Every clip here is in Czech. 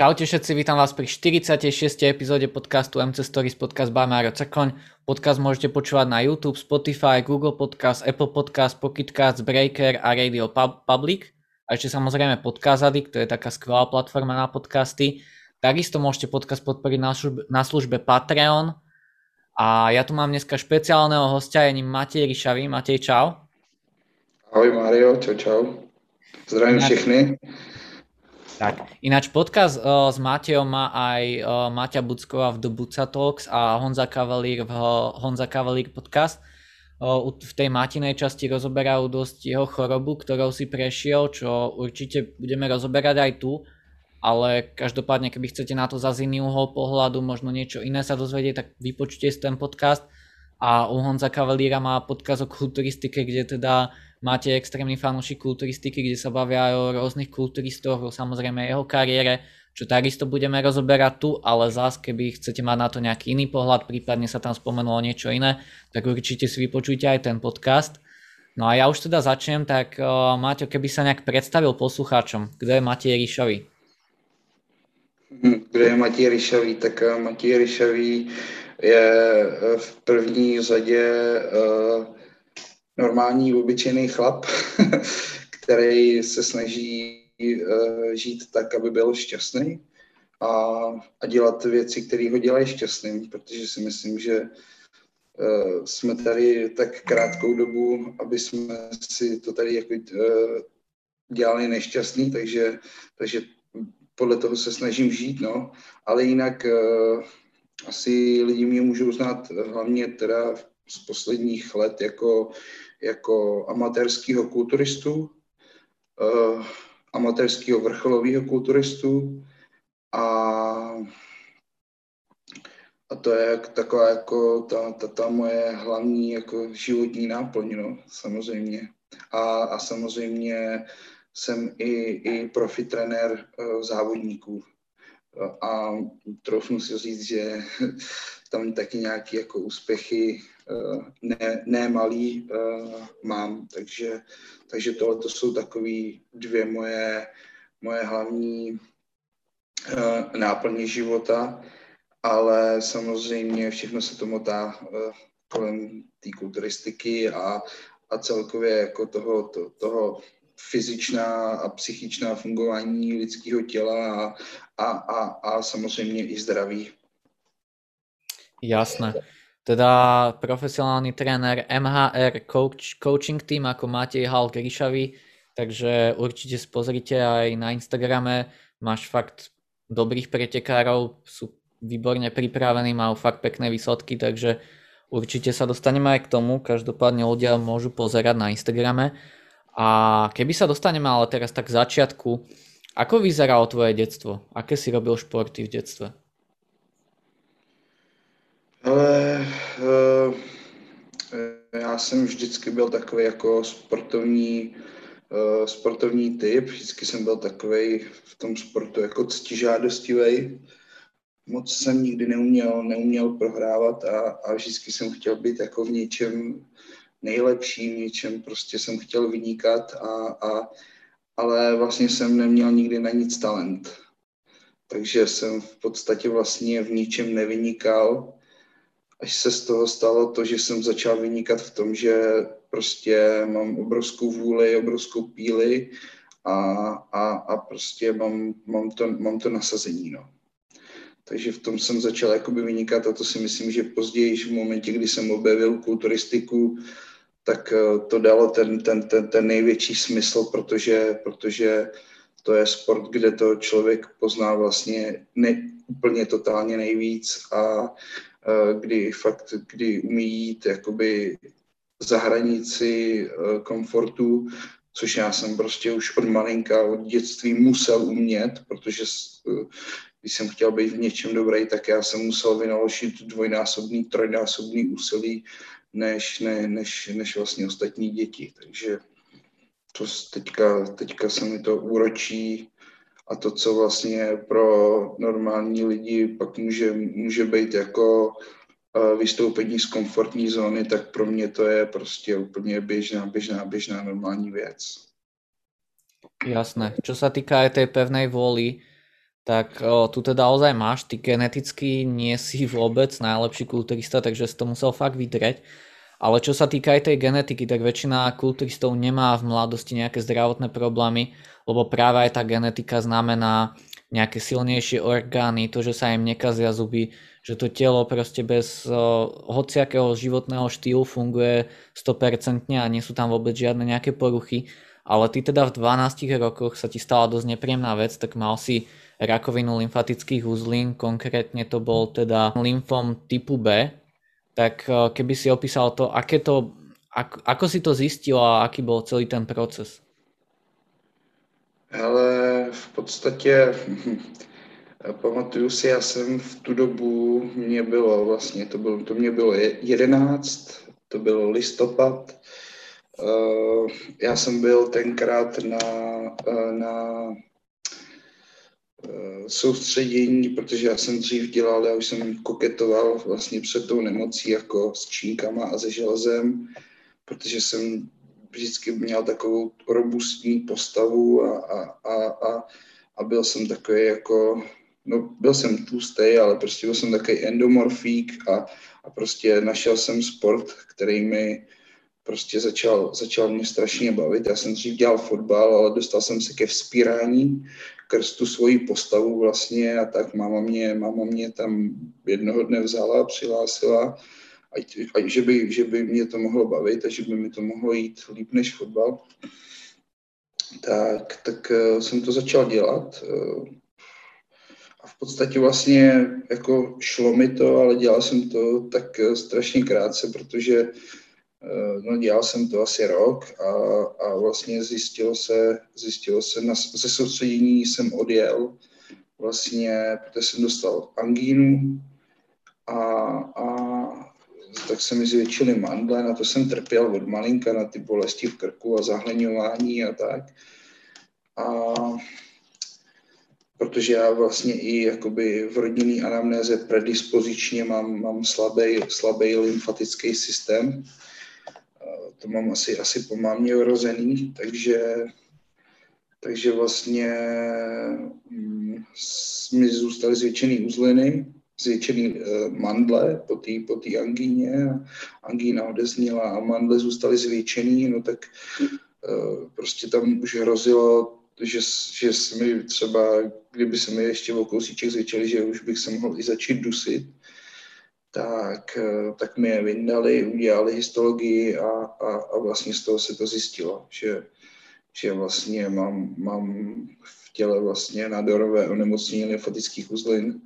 Čaute všetci, vítam vás pri 46. epizóde podcastu MC Stories podcast by Mario Cekoň. Podcast môžete počúvať na YouTube, Spotify, Google Podcast, Apple Podcast, Pocket Cast, Breaker a Radio Public. A ešte samozrejme Podcast Addict, to je taká skvelá platforma na podcasty. Takisto môžete podcast podporiť na službe, na službe Patreon. A ja tu mám dneska špeciálneho hostia, je ním Matej Ryšavý. Matej, čau. Ahoj Mario, čau čau. Zdravím všechny. Tak, ináč podcast uh, s Matejom má aj uh, Maťa Bucková v The Buca Talks a Honza Kavalír v uh, Honza Kavalír podcast. Uh, v tej Matinej časti rozoberajú dosť jeho chorobu, ktorou si prešiel, čo určite budeme rozoberať aj tu, ale každopádne, keby chcete na to za iný uhol pohľadu, možno niečo iné sa dozvedieť, tak vypočujte si ten podcast. A u Honza Kavalíra má podcast o kulturistike, kde teda máte extrémny fanúšik kulturistiky, kde sa bavia aj o rôznych kulturistoch, o samozrejme jeho kariére, čo takisto budeme rozoberať tu, ale zás, keby chcete mať na to nejaký iný pohľad, prípadne sa tam spomenulo niečo iné, tak určite si vypočujte aj ten podcast. No a ja už teda začnem, tak uh, Maťo, keby sa nejak predstavil poslucháčom, kto je Matej Ríšový? Hm, kdo je Matěj Ryšavý? Tak uh, Matěj Ryšavý je uh, v první řadě uh, normální, obyčejný chlap, který se snaží uh, žít tak, aby byl šťastný a, a dělat věci, které ho dělají šťastným, protože si myslím, že uh, jsme tady tak krátkou dobu, aby jsme si to tady jako uh, dělali nešťastný, takže, takže podle toho se snažím žít, no. Ale jinak asi lidi mě můžou znát hlavně teda z posledních let jako jako amatérského kulturistu, uh, amatérského vrcholového kulturistu a, a to je taková jako ta, ta, ta moje hlavní jako životní náplň, no, samozřejmě. A, a samozřejmě jsem i, i profi trenér uh, závodníků. A troufnu si říct, že tam taky nějaké jako úspěchy Eh, ne, ne malý uh, mám, takže, takže tohle to jsou takové dvě moje, moje hlavní uh, náplně života, ale samozřejmě všechno se to motá kolem té kulturistiky a, a celkově jako toho, to, toho fyzičná a psychičná fungování lidského těla a, a, a, a samozřejmě i zdraví. Jasné teda profesionálny tréner MHR coach, coaching team ako Matej Halk Ríšavý, takže určite si pozrite aj na Instagrame, máš fakt dobrých pretekárov, sú výborne pripravení, majú fakt pekné výsledky, takže určite sa dostaneme aj k tomu, každopádne ľudia môžu pozerať na Instagrame. A keby sa dostaneme ale teraz tak k začiatku, ako vyzeralo tvoje detstvo? Aké si robil športy v detstve? Ale uh, já jsem vždycky byl takový jako sportovní, uh, sportovní typ, vždycky jsem byl takový v tom sportu jako ctižádostivý. Moc jsem nikdy neuměl, neuměl prohrávat a, a vždycky jsem chtěl být jako v něčem nejlepší, v něčem prostě jsem chtěl vynikat, a, a, ale vlastně jsem neměl nikdy na nic talent. Takže jsem v podstatě vlastně v ničem nevynikal až se z toho stalo to, že jsem začal vynikat v tom, že prostě mám obrovskou vůli, obrovskou píli a, a, a prostě mám, mám, to, mám to nasazení. No. Takže v tom jsem začal jakoby vynikat a to si myslím, že později, v momentě, kdy jsem objevil kulturistiku, tak eh, to dalo ten, ten, ten, ten největší smysl, protože, protože to je sport, kde to člověk pozná vlastně ne, úplně totálně nejvíc a kdy fakt, kdy umí jít jakoby za hranici eh, komfortu, což já jsem prostě už od malinka, od dětství musel umět, protože eh, když jsem chtěl být v něčem dobrý, tak já jsem musel vynaložit dvojnásobný, trojnásobný úsilí, než, ne, než, než vlastně ostatní děti. Takže to teďka, teďka se mi to úročí a to, co vlastně pro normální lidi pak může, může být jako eh, vystoupení z komfortní zóny, tak pro mě to je prostě úplně běžná, běžná, běžná normální věc. Jasné. Čo sa týka aj tej pevnej vôly, tak o, tu teda ozaj máš, ty geneticky nie si vôbec najlepší kulturista, takže si to musel fakt vydreť. Ale čo sa týka aj tej genetiky, tak väčšina kulturistov nemá v mladosti nejaké zdravotné problémy, lebo práve aj tá genetika znamená nejaké silnejšie orgány, to, že sa im nekazia zuby, že to telo proste bez uh, hociakého životného štýlu funguje 100% a nie sú tam vôbec žiadne nejaké poruchy. Ale ty teda v 12 rokoch sa ti stala dosť nepríjemná vec, tak mal si rakovinu lymfatických uzlín, konkrétne to bol teda lymfom typu B, tak uh, keby si opísal to, aké to, ako, ako si to zistil a aký bol celý ten proces? Ale v podstatě Pamatuju si, já jsem v tu dobu, mě bylo vlastně, to, bylo, to mě bylo 11, to byl listopad, uh, já jsem byl tenkrát na, uh, na soustředění, protože já jsem dřív dělal, já už jsem koketoval vlastně před tou nemocí jako s čínkama a se železem, protože jsem vždycky měl takovou robustní postavu a, a, a, a, a byl jsem takový jako no, byl jsem tlustý, ale prostě byl jsem takový endomorfík a, a prostě našel jsem sport, který mi prostě začal, začal mě strašně bavit. Já jsem dřív dělal fotbal, ale dostal jsem se ke vzpírání krz tu svoji postavu vlastně a tak máma mě, máma mě tam jednoho dne vzala, přihlásila, a, a že, by, že by mě to mohlo bavit a že by mi to mohlo jít líp než fotbal. Tak, tak uh, jsem to začal dělat. Uh, a v podstatě vlastně jako šlo mi to, ale dělal jsem to tak eh, strašně krátce, protože eh, no, dělal jsem to asi rok a, a vlastně zjistilo se, zjistilo se, na, ze soustředění jsem odjel, vlastně, protože jsem dostal angínu a, a tak se mi zvětšily mandle, na to jsem trpěl od malinka, na ty bolesti v krku a zahleňování a tak. A protože já vlastně i jakoby v rodinný anamnéze predispozičně mám, mám slabý, slabý lymfatický systém. To mám asi, asi po mámě vrozený, takže, takže vlastně mm, mi zůstaly zvětšený uzliny, zvětšený eh, mandle po té po angíně. Angína odeznila a mandle zůstaly zvětšený, no tak eh, prostě tam už hrozilo že, že se mi třeba, kdyby se mi ještě o kousíček zvětšili, že už bych se mohl i začít dusit, tak, eh, tak mi je vyndali, udělali histologii a, a, a vlastně z toho se to zjistilo, že, že vlastně mám, mám v těle vlastně nádorové onemocnění lymfatických uzlin,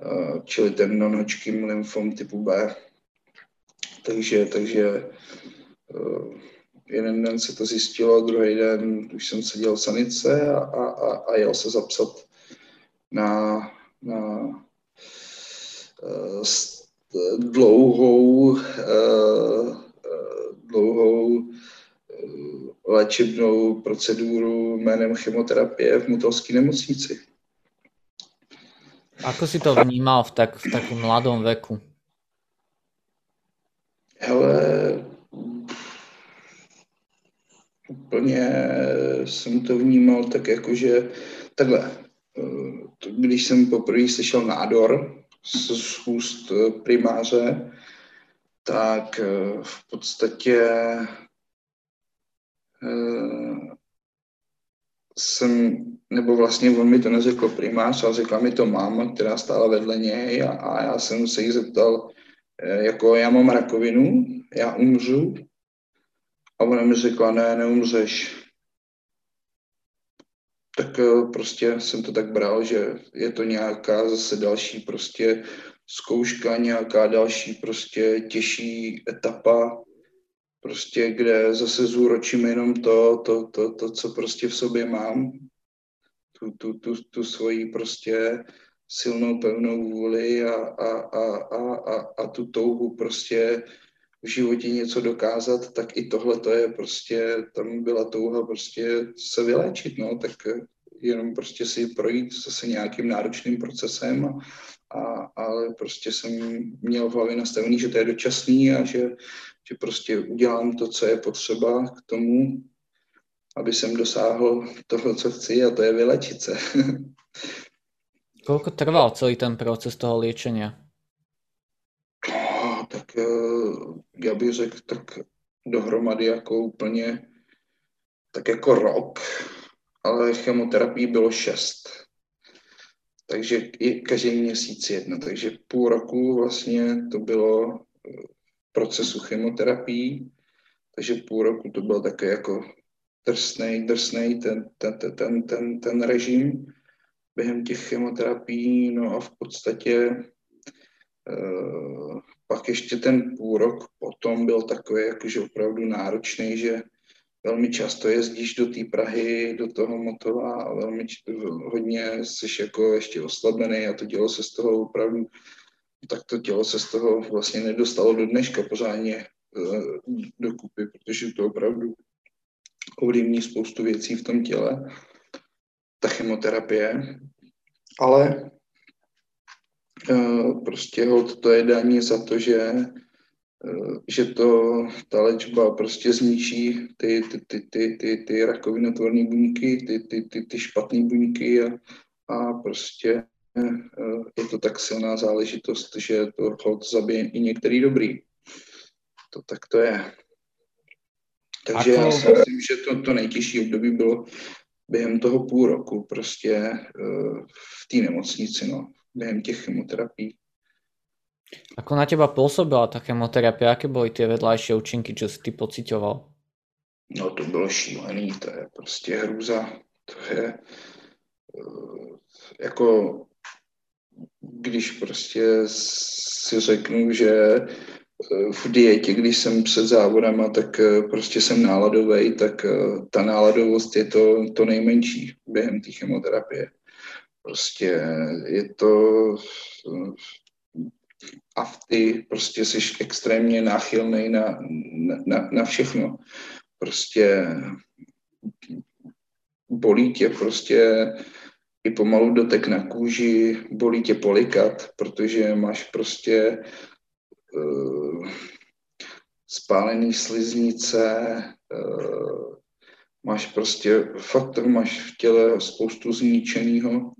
eh, čili ten non-Hodgkin lymfom typu B. Takže, takže eh, jeden den se to zjistilo, druhý den už jsem seděl v sanice a, a, a, jel se zapsat na, na dlouhou, uh, dlouhou uh, léčebnou proceduru jménem chemoterapie v Mutolské nemocnici. Ako si to vnímal v, tak, v takom mladom veku? Hele, úplně jsem to vnímal tak jako, že takhle, eh, když jsem poprvé slyšel nádor z úst eh, primáře, tak eh, v podstatě jsem, nebo vlastně on mi to neřekl primář, ale řekla mi to máma, která stála vedle něj a, a já jsem se jí zeptal, jako já mám rakovinu, já umřu, a ona mi řekla, ne, neumřeš. Tak eh, prostě jsem to tak bral, že je to nějaká zase další prostě zkouška, nějaká další prostě těžší etapa, prostě kde zase zúročím jenom to, to, to, to, co prostě v sobě mám, tu, tu, tu, tu svoji prostě silnou, pevnou vůli a, a, a, a, a, a tu touhu prostě v životě něco dokázat, tak i tohle to je prostě, tam byla touha prostě se vyléčit, no, tak jenom prostě si projít zase nějakým náročným procesem, a, a, ale prostě jsem měl v hlavě nastavený, že to je dočasný a že, že prostě udělám to, co je potřeba k tomu, aby jsem dosáhl toho, co chci a to je vylečit se. Koľko trval celý ten proces toho liečenia? Uh, já bych řekl, tak dohromady jako úplně tak jako rok, ale chemoterapii bylo šest. Takže i každý měsíc jedna. Takže půl roku vlastně to bylo procesu chemoterapii, takže půl roku to byl také jako drsnej, drsnej ten, ten, ten, ten, ten, ten režim během těch chemoterapií, no a v podstatě pak ještě ten půl rok potom byl takový jakože opravdu náročný, že velmi často jezdíš do té Prahy, do toho Motova a velmi hodně jsi jako ještě oslabený a to dělo se z toho opravdu, tak to tělo se z toho vlastně nedostalo do dneška pořádně uh, dokupy, protože to opravdu ovlivní spoustu věcí v tom těle, ta chemoterapie, ale prostě hod to je daní za to, že Eh, že to, ta léčba prostě zničí ty, ty, ty, ty, ty, ty rakovinotvorné buňky, ty, ty, ty, ty špatné buňky a, a prostě eh, je to tak silná záležitost, že to hod zabije i některý dobrý. To tak to je. Takže já si myslím, že to, to nejtěžší období bylo během toho půl roku prostě v té nemocnici, no, během těch chemoterapií. Ako na teba pôsobila tá chemoterapia? Aké boli tie vedľajšie účinky, čo si ty pocitoval? No to bylo šílený, to je prostě hrůza. To je uh, jako když prostě si řeknu, že eh, v dietě, když jsem před závodama, tak eh, prostě jsem náladový, tak ta náladovost je to, to nejmenší během té chemoterapie. Prostě je to a ty prostě jsi extrémně náchylný na, na, na všechno. Prostě bolí tě prostě i pomalu dotek na kůži, bolí tě polikat, protože máš prostě uh, spálený sliznice, uh, máš prostě, fakt máš v těle spoustu zničeného.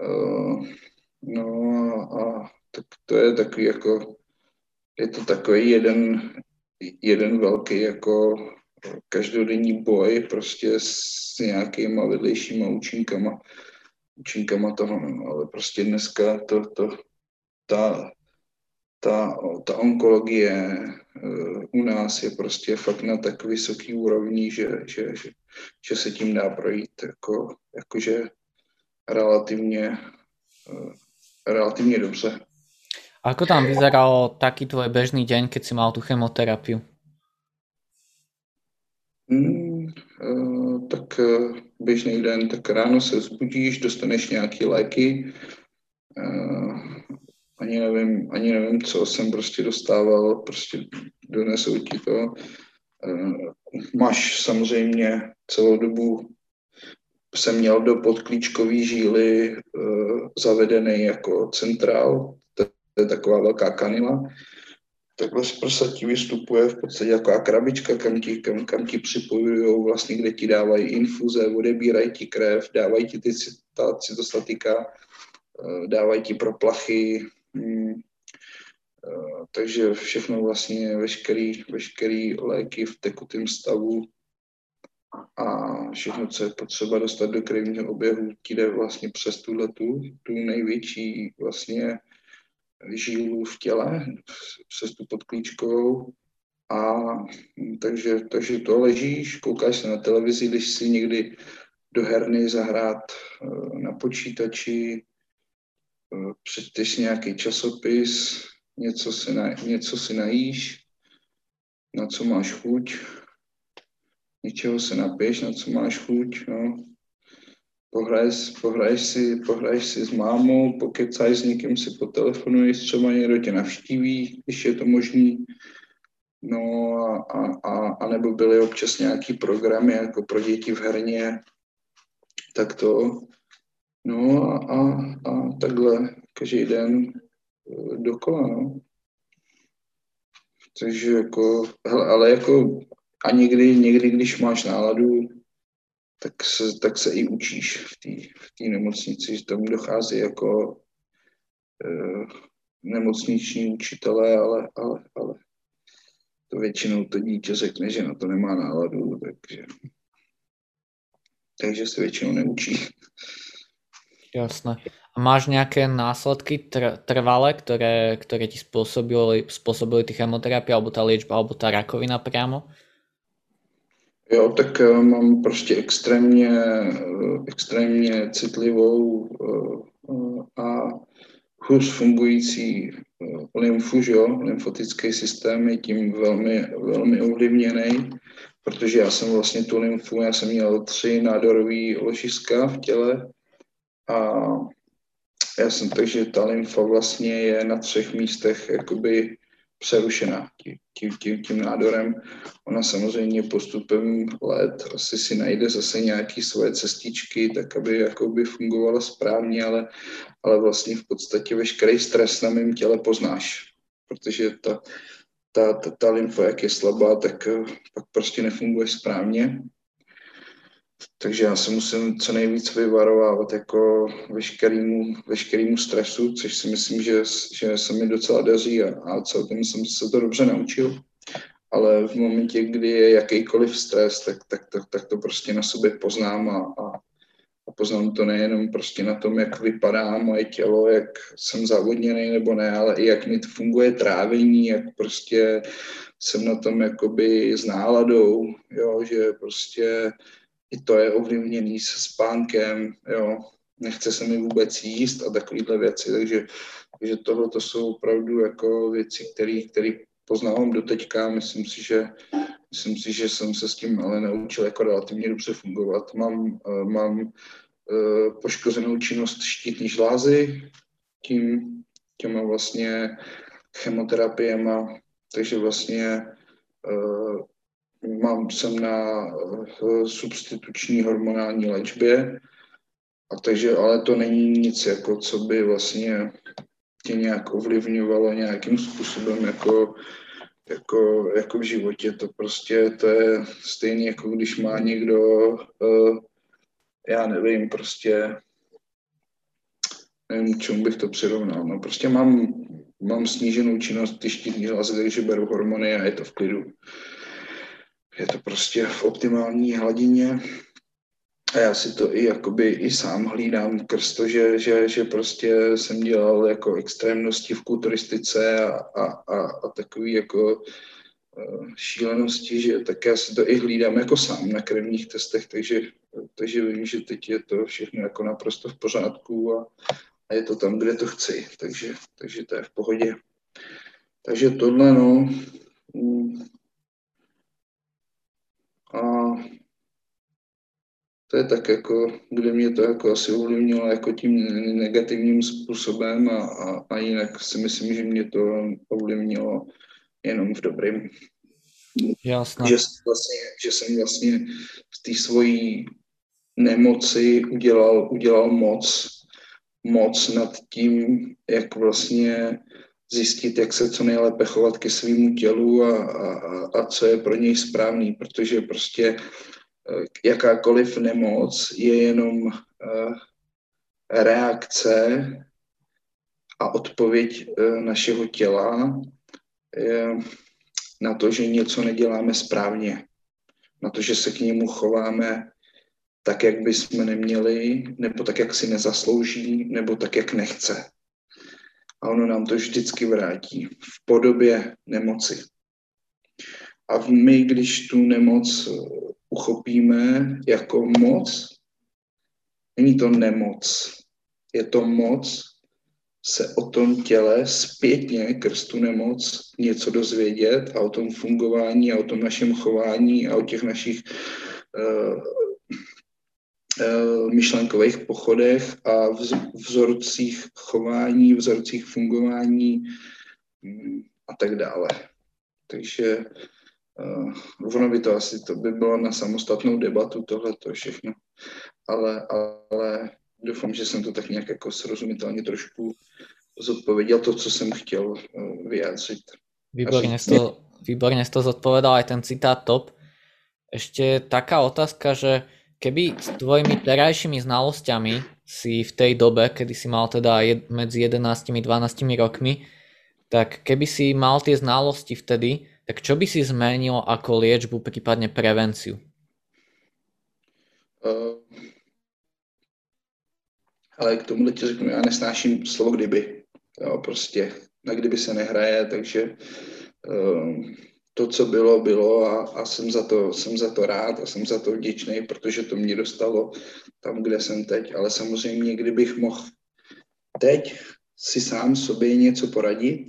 Uh, no a tak to je takový jako, je to takový jeden, jeden velký jako každodenní boj prostě s nějakýma vedlejšíma účinkama, účinkama toho, no, ale prostě dneska to, to, ta, ta, ta onkologie uh, u nás je prostě fakt na tak vysoký úrovni, že, že, že, že se tím dá projít jako, jakože relativně, uh, relativně dobře. Ako tam vyzeral taký tvoj bežný deň, keď si mal tú chemoterapiu? Mm, uh, tak uh, běžný den, tak ráno se zbudíš, dostaneš nějaké léky, ani nevím, ani nevím, co jsem prostě dostával, prostě donesou ti to. Máš samozřejmě celou dobu jsem měl do podklíčkový žíly uh, zavedený jako centrál, to je taková velká kanila, takhle z prsa ti vystupuje v podstatě taková krabička, kam ti, kam, kam ti připojují vlastně, kde ti dávají infuze, odebírají ti krev, dávají ti ty ta cytostatika, eh, dávají ti proplachy, hmm. Eh, takže všechno vlastně, veškerý, veškerý léky v tekutém stavu a všechno, co je potřeba dostat do krevního oběhu, ti jde vlastně přes tuhle tu, tu největší vlastně žílu v těle přes tu podklíčkovou. A takže, takže to ležíš, koukáš se na televizi, když si někdy do herny zahrát eh, na počítači, eh, přečteš nějaký časopis, něco si, na, něco si najíš, na co máš chuť, něčeho se napiješ, na co máš chuť, no pohraješ, pohraješ, si, pohraješ si s mámou, pokecáš s někým, si potelefonuješ, třeba někdo tě navštíví, když je to možný. No a, a, a, a nebo byly občas nějaký programy jako pro děti v herně, tak to. No a, a, a takhle každý den eh, dokola, no. Takže jako, hele, ale jako a někdy, někdy, když máš náladu, tak se, tak se i učíš v té v nemocnici, že tam dochází jako uh, nemocniční učitelé, ale, ale, ale to většinou to dítě řekne, že na to nemá náladu, takže, takže se většinou neučí. Jasné. A máš nějaké následky tr- trvalé, které, které ti způsobily, způsobily ty chemoterapie, alebo ta léčba, alebo ta rakovina přímo? Jo, tak uh, mám prostě extrémně, uh, extrémně citlivou uh, a hůř fungující lymfu, že jo, lymfotický systém je tím velmi, velmi ovlivněný, protože já jsem vlastně tu lymfu, já jsem měl tři nádorové ložiska v těle a já jsem, takže ta lymfa vlastně je na třech místech jakoby přerušená tím, tím, tím nádorem. Ona samozřejmě postupem let asi si najde zase nějaké svoje cestičky, tak aby jakoby fungovala správně, ale, ale vlastně v podstatě veškerý stres na mém těle poznáš, protože ta, ta, ta, ta lymfa, jak je slabá, tak eh, pak prostě nefunguje správně takže já se musím co nejvíc vyvarovávat jako veškerýmu, veškerýmu stresu, což si myslím, že, že se mi docela daří a, a celkem jsem se to dobře naučil. Ale v momentě, kdy je jakýkoliv stres, tak, tak, tak, tak to prostě na sobě poznám a, a, a poznám to nejenom prostě na tom, jak vypadá moje tělo, jak jsem závodněný nebo ne, ale i jak mi to funguje trávení, jak prostě jsem na tom jakoby s náladou, jo, že prostě i to je ovlivněný se spánkem, jo, nechce se mi vůbec jíst a takovéhle věci, takže, takže tohle to jsou opravdu jako věci, které poznávám do teďka, myslím si, že myslím si, že jsem se s tím ale naučil jako relativně dobře fungovat. Mám, uh, mám uh, poškozenou činnost štítní žlázy tím, těma vlastně chemoterapiema, takže vlastně uh, mám, jsem na uh, substituční hormonální léčbě, a takže, ale to není nic, jako co by vlastně tě nějak ovlivňovalo nějakým způsobem jako, jako, jako v životě. To prostě to je stejné, jako když má někdo, uh, já nevím, prostě nevím, čemu bych to přirovnal. No prostě mám, mám sníženou činnost ty štítní hlasy, takže beru hormony a je to v klidu je to prostě v optimální hladině. A já si to i jakoby i sám hlídám krz to, že, že, že prostě jsem dělal jako extrémnosti v kulturistice a, a, a, a takový jako uh, šílenosti, že tak já si to i hlídám jako sám na krevních testech, takže, takže vím, že teď je to všechno jako naprosto v pořádku a, a je to tam, kde to chci, takže, takže to je v pohodě. Takže tohle, no, mm, a to je tak jako, kde mě to jako asi ovlivnilo jako tím negativním způsobem a, a, a jinak si myslím, že mě to ovlivnilo jenom v dobrým. Jasné. Že, vlastně, že jsem vlastně v té svojí nemoci udělal, udělal moc, moc nad tím, jak vlastně zjistit, jak se co nejlépe chovat ke svýmu tělu a, a, a co je pro něj správný, protože prostě eh, jakákoliv nemoc je jenom uh, reakce a odpověď uh, našeho těla na to, že něco neděláme správně, na to, že se k němu chováme tak, jak bychom neměli, nebo tak, jak si nezaslouží, nebo tak, jak nechce a ono nám to vždycky vrátí v podobě nemoci. A my, když tu nemoc eh, uchopíme jako moc, není to nemoc, je to moc se o tom těle zpětně krz tu nemoc něco dozvědět a o tom fungování a o tom našem chování a o těch našich Eh, myšlenkových pochodech a vzorcích chování, vzorcích fungování mm, a tak dále. Takže uh, ono by to asi to by bylo na samostatnou debatu tohle to všechno. Ale, ale doufám, že jsem to tak nějak jako srozumitelně trošku zodpověděl to, co jsem chtěl uh, vyjádřit. Výborně to, výborně to zodpovedal aj ten citát top. Ešte taká otázka, že keby s tvojimi terajšími znalosťami si v tej dobe, kedy si mal teda jed, medzi 11 12 rokmi, tak keby si mal tie znalosti vtedy, tak čo by si zmenil ako liečbu, prípadne prevenciu? Uh, ale k tomu ti řeknu, já nesnáším slovo kdyby. Jo, prostě na kdyby se nehraje, takže uh, to, co bylo, bylo a, a jsem, za to, jsem za to rád a jsem za to vděčný, protože to mě dostalo tam, kde jsem teď. Ale samozřejmě, kdybych mohl teď si sám sobě něco poradit,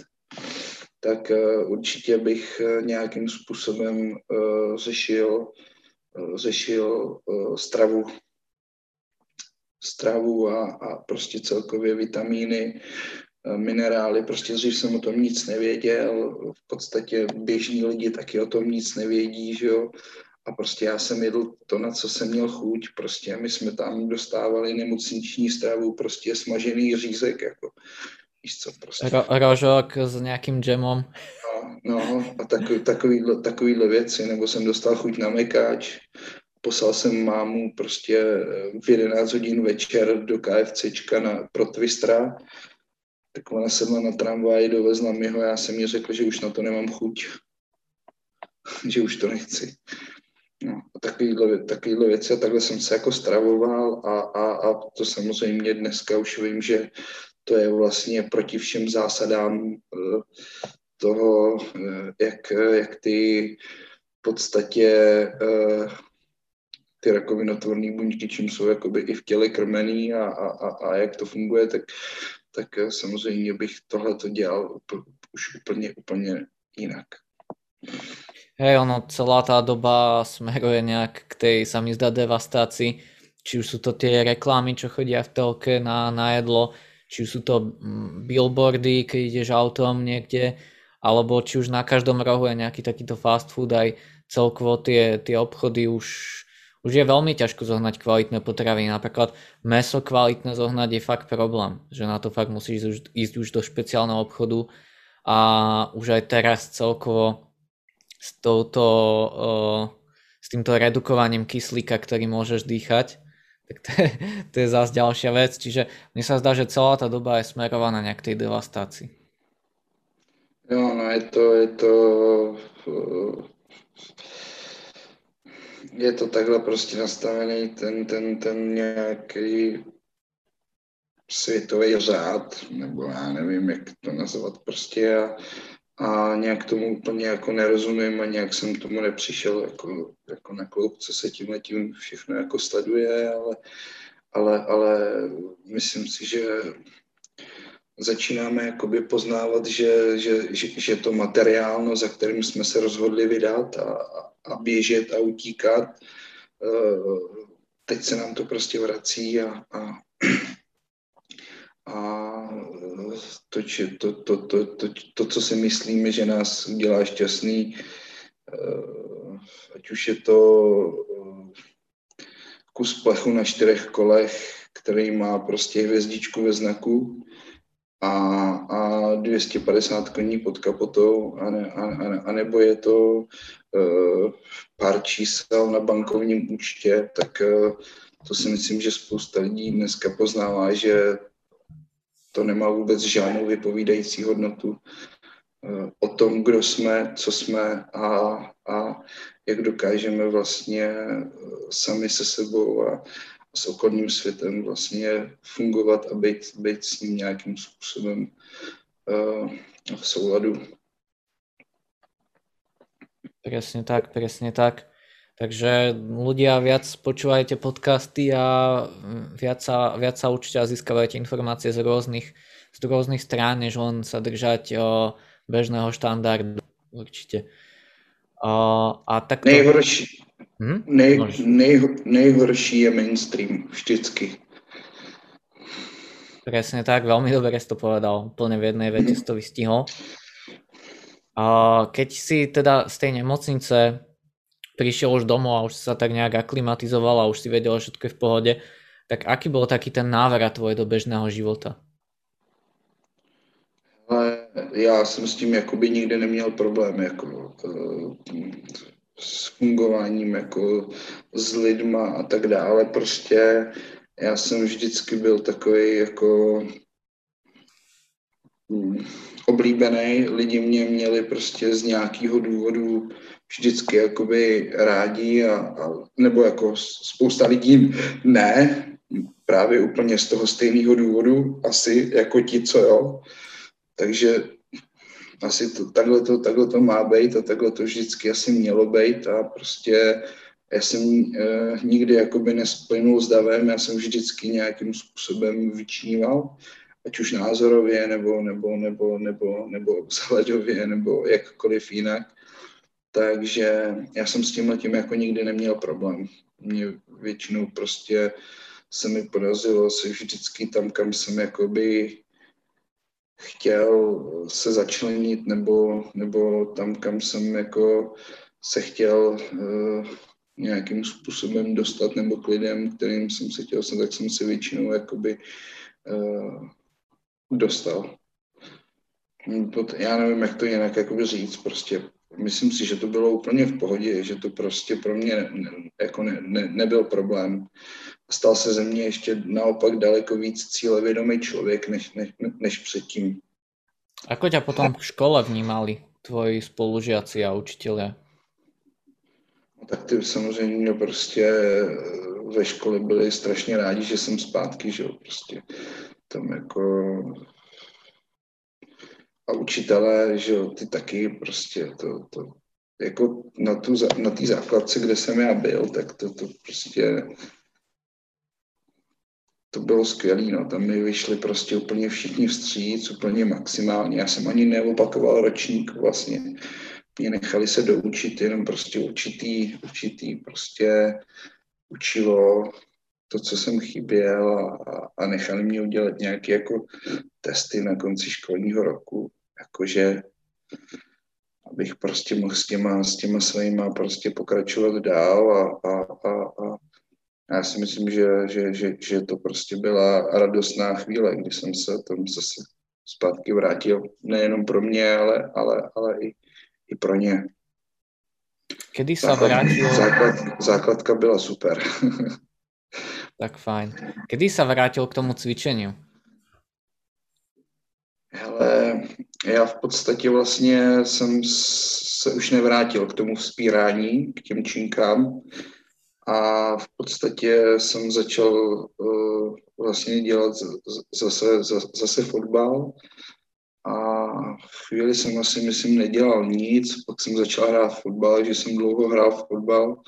tak uh, určitě bych uh, nějakým způsobem uh, řešil, uh, řešil stravu, stravu a, a prostě celkově vitamíny, Eh, minerály, prostě dřív jsem o tom nic nevěděl, v podstatě běžní lidi taky o tom nic nevědí, že jo, a prostě já jsem jedl to, na co jsem měl chuť, prostě my jsme tam dostávali nemocniční stravu, prostě smažený řízek, jako, víš co, prostě. Ro- rožok s nějakým džemom. No, no a takový, takovýhle, takovýhle věci, nebo jsem dostal chuť na mekáč, poslal jsem mámu prostě v 11 hodin večer do KFCčka na, pro Twistra, tak ona sedla na tramvaj, dovezla mi ho, já jsem jí řekl, že už na to nemám chuť, že už to nechci. No, a takovýhle, takovýhle věci a takhle jsem se jako stravoval a, a, a to samozřejmě dneska už vím, že to je vlastně proti všem zásadám eh, toho, eh, jak, jak ty v podstatě eh, ty rakovinotvorné buňky, čím jsou jakoby i v těle krmený a, a, a jak to funguje, tak tak eh, samozřejmě bych tohle to dělal už úplně, úplně jinak. Hej, ono, celá tá doba smeruje nejak k tej, sa mi zdá, devastácii. Či už sú to tie reklamy, čo chodia v telke na, na jedlo, či už sú to mm, billboardy, keď ideš autom niekde, alebo či už na každom rohu je nejaký takýto fast food, aj celkovo tie, tie obchody už už je veľmi ťažko zohnať kvalitné potraviny. Napríklad meso kvalitné zohnať je fakt problém, že na to fakt musíš ísť, už do špeciálneho obchodu a už aj teraz celkovo s, touto, s týmto redukovaním kyslíka, ktorý môžeš dýchať, tak to je, to je zase ďalšia vec. Čiže mne sa zdá, že celá tá doba je smerovaná nejak tej devastácii. Jo, no je to, je to je to takhle prostě nastavený ten, ten, ten nějaký světový řád, nebo já nevím, jak to nazvat prostě a, a nějak tomu úplně jako nerozumím a nějak jsem tomu nepřišel jako, jako na kloup, co se tím tím všechno jako sleduje, ale, ale, ale myslím si, že začínáme jakoby poznávat, že, že, že, že to materiálno, za kterým jsme se rozhodli vydat a, a běžet a utíkat, eh, teď se nám to prostě vrací a, a, a to, to, to, to, to, to, co si myslíme, že nás udělá šťastný, eh, ať už je to eh, kus plechu na čtyřech kolech, který má prostě hvězdičku ve znaku, a, a 250 koní pod kapotou, a, ne, a, a, a nebo je to uh, pár čísel na bankovním účtě, tak uh, to si myslím, že spousta lidí dneska poznává, že to nemá vůbec žádnou vypovídající hodnotu uh, o tom, kdo jsme, co jsme a, a jak dokážeme vlastně sami se sebou a, s okolním světem vlastně fungovat a být, být s ním nějakým způsobem uh, v souladu. Presne tak, presne tak. Takže ľudia viac počúvajte podcasty a viac sa, viac sa určite a získavajte informácie z rôznych, z rôznych strán, než len sa držať o, bežného štandardu. Určite. O, a tak to... Nejhorší, Hmm? Nej, nej, nejhorší je mainstream, vždycky. Presne tak, veľmi dobre si to povedal, úplne v jednej vete si to vystihol. A keď si teda z tej nemocnice prišiel už domov a už si sa tak nejak aklimatizoval a už si vedel, že všetko je v pohode, tak aký bol taký ten návrat tvoj do bežného života? Ale já jsem s tím jakoby nikdy neměl problém. Jako, uh, s fungováním jako s lidma a tak dále. Prostě já jsem vždycky byl takový jako hm, oblíbený, lidi mě měli prostě z nějakého důvodu vždycky jakoby rádi a, a nebo jako spousta lidí ne, právě úplně z toho stejného důvodu, asi jako ti, co jo. Takže asi to, takhle, to, takhle to má být a takhle to vždycky asi mělo být a prostě já jsem eh, nikdy jakoby nesplynul s davem, já jsem vždycky nějakým způsobem vyčníval, ať už názorově, nebo, nebo, nebo, nebo, nebo vzhledově, nebo jakkoliv jinak. Takže já jsem s tím tím jako nikdy neměl problém. Mě většinou prostě se mi podařilo se vždycky tam, kam jsem jakoby chtěl se začlenit, nebo, nebo tam, kam jsem jako se chtěl uh, nějakým způsobem dostat, nebo k lidem, kterým jsem se chtěl tak jsem se většinou jakoby uh, dostal. Já nevím, jak to jinak jakoby říct, prostě myslím si, že to bylo úplně v pohodě, že to prostě pro mě ne, jako ne, ne, nebyl problém. Stal se ze mě ještě naopak daleko víc cílevědomý člověk, než, než, než předtím. Ako ťa potom v škole vnímali tvoji spolužiaci a učitelé? No, tak ty samozřejmě prostě ve škole byli strašně rádi, že jsem zpátky, že jo, prostě tam jako a učitelé, že jo, ty taky prostě to, to jako na, tu, na té základce, kde jsem já byl, tak to, to prostě to bylo skvělé, no. tam mi vyšli prostě úplně všichni vstříc, úplně maximálně. Já jsem ani neopakoval ročník vlastně. Mě nechali se doučit, jenom prostě určitý, určitý prostě učivo, to, co jsem chyběl a, a nechali mě udělat nějaké jako testy na konci školního roku jakože abych prostě mohl s těma, s těma svýma prostě pokračovat dál a, a, a, a já si myslím, že, že, že, že to prostě byla radostná chvíle, kdy jsem se tam zase zpátky vrátil. Nejenom pro mě, ale, ale, ale i, i pro ně. Kedy se vrátil? Základ, základka byla super. tak fajn. Kedy se vrátil k tomu cvičení? Hele, já v podstatě vlastně jsem se už nevrátil k tomu vzpírání, k těm činkám a v podstatě jsem začal uh, vlastně dělat zase, zase fotbal. A chvíli jsem asi, myslím, nedělal nic, pak jsem začal hrát fotbal, že jsem dlouho hrál fotbal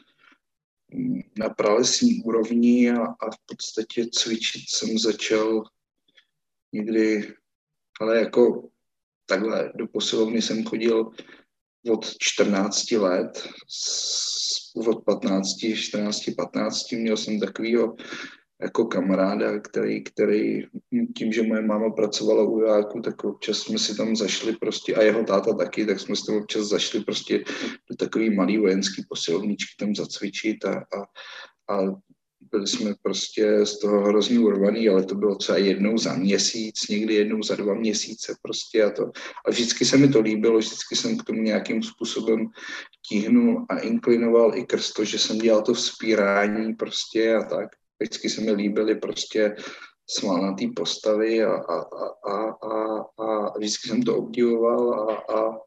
na pralesní úrovni a, a v podstatě cvičit jsem začal někdy ale jako takhle do posilovny jsem chodil od 14 let, od 15, 14, 15 měl jsem takovýho jako kamaráda, který, který tím, že moje máma pracovala u vojáku, tak občas jsme si tam zašli prostě, a jeho táta taky, tak jsme si tam občas zašli prostě do takový malý vojenský posilovničky tam zacvičit a, a, a byli jsme prostě z toho hrozně urvaný, ale to bylo třeba jednou za měsíc, někdy jednou za dva měsíce prostě a to. A vždycky se mi to líbilo, vždycky jsem k tomu nějakým způsobem tíhnul a inklinoval i krz to, že jsem dělal to vzpírání prostě a tak. Vždycky se mi líbily prostě svalnatý postavy a, a, a, a, a, a vždycky jsem to obdivoval a, a,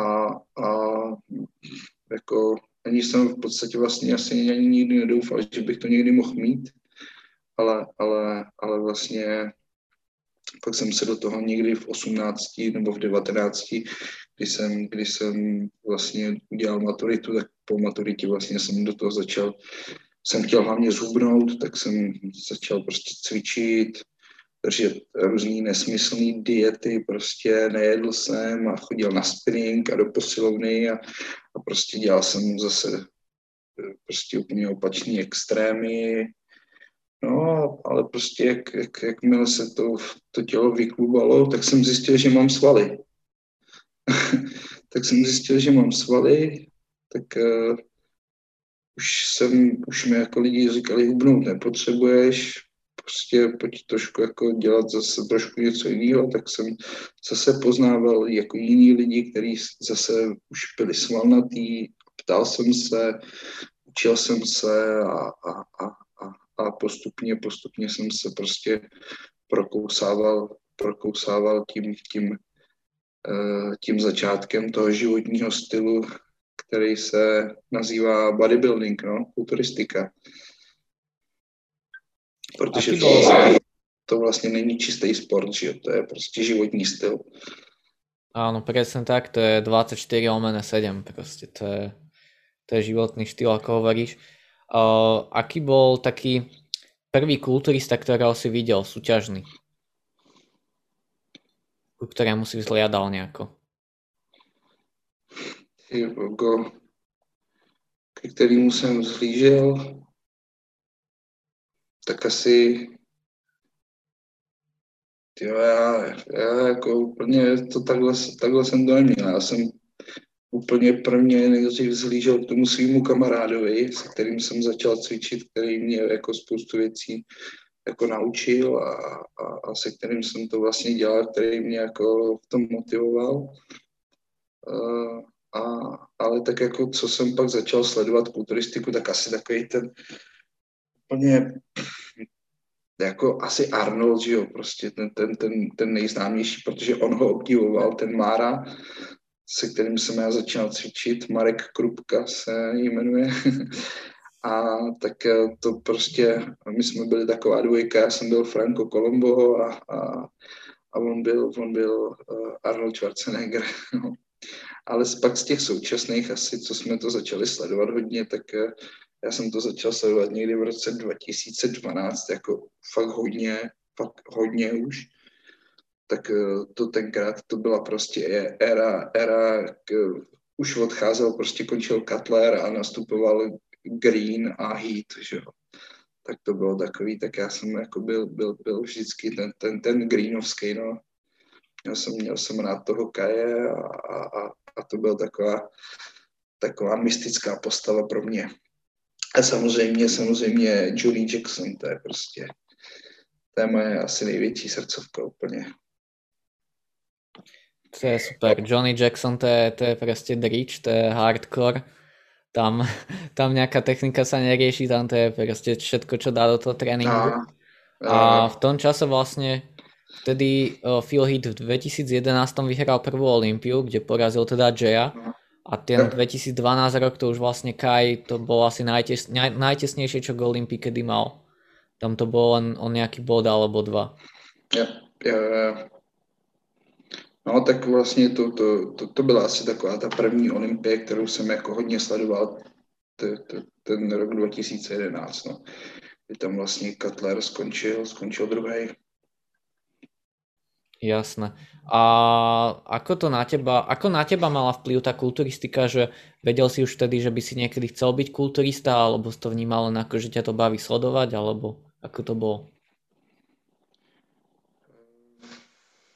a, a jako ani jsem v podstatě vlastně asi ani nikdy nedoufal, že bych to někdy mohl mít, ale, ale, ale vlastně pak jsem se do toho někdy v 18 nebo v 19, kdy jsem, kdy jsem vlastně udělal maturitu, tak po maturitě vlastně jsem do toho začal, jsem chtěl hlavně zhubnout, tak jsem začal prostě cvičit, držet různý nesmyslný diety, prostě nejedl jsem a chodil na spinning a do posilovny a, a prostě dělal jsem zase prostě úplně opačný extrémy, No, ale prostě jak, jak, jakmile se to, to tělo vyklubalo, tak jsem zjistil, že mám svaly. tak jsem zjistil, že mám svaly, tak uh, už jsem, už mi jako lidi říkali, hubnout nepotřebuješ, prostě pojď trošku jako dělat zase trošku něco jiného, tak jsem zase poznával jako jiný lidi, kteří zase už byli svalnatý, ptal jsem se, učil jsem se a, a, a, a, a postupně, postupně jsem se prostě prokousával, prokousával tím, tím, eh, tím začátkem toho životního stylu, který se nazývá bodybuilding, no, kulturistika. Protože to vlastně, to vlastně není čistý sport, že to je prostě životní styl. Áno, presne tak, to je 24 omené 7, proste to je, to je životný štýl, ako hovoríš. Uh, aký bol taký prvý kulturista, ktorého si videl, súťažný? Ku ktorému si vzhliadal nejako? Go, ke kterému jsem vzhlížel, tak asi Tyjo, já, já jako úplně to takhle, takhle jsem to neměl. Já jsem úplně prvně nejdřív vzhlížel k tomu svýmu kamarádovi, se kterým jsem začal cvičit, který mě jako spoustu věcí jako naučil a, a, a se kterým jsem to vlastně dělal, který mě jako v tom motivoval. Uh, a, ale tak jako co jsem pak začal sledovat kulturistiku, tak asi takový ten úplně jako asi Arnold, že jo, prostě ten, ten, ten, ten nejznámější, protože on ho obdivoval, ten Mára, se kterým jsem já začal cvičit, Marek Krupka se jmenuje. A tak eh, to prostě, my jsme byli taková dvojka, já jsem byl Franco Colombo a, a, a on byl, on byl uh, Arnold Schwarzenegger. Ale pak z těch současných asi, co jsme to začali sledovat hodně, tak uh, já jsem to začal sledovat někdy v roce 2012, jako fakt hodně, fakt hodně už. Tak eh, to tenkrát to byla prostě éra, éra k, už odcházel, prostě končil Cutler a nastupoval Green a Heat, že jo. Tak to bylo takový, tak já jsem jako byl, byl, byl vždycky ten, ten, ten Greenovský, no. Já jsem, měl jsem rád toho Kaje a, a, a to byla taková, taková mystická postava pro mě. A samozřejmě, samozřejmě Julie Jackson, to je prostě, to je moje asi největší srdcovka úplně. To je super. Johnny Jackson, to je, to je prostě drič, to je hardcore. Tam, tam nějaká technika sa nerieši, tam to je prostě všetko, čo dá do toho tréninku. A, a v tom čase vlastně vtedy uh, Phil Heath v 2011 vyhral prvú Olympiu, kde porazil teda Jaya. A ten 2012 rok to už vlastne Kai, to bolo asi najtes, naj, najtesnejšie, čo k Olympii kedy mal. Tam to bolo len o nejaký bod alebo dva. Jo, jo, jo. No tak vlastně to, to, to, to byla asi taková ta první olympie, kterou jsem jako hodně sledoval t, t, ten rok 2011. No. Kdy tam vlastně Cutler skončil, skončil druhý. Jasné. A ako to na teba, ako na teba mala vplyv tá kulturistika, že vedel si už vtedy, že by si niekedy chcel byť kulturista, alebo si to vnímal len ako, že ťa to baví sledovať, alebo ako to bylo?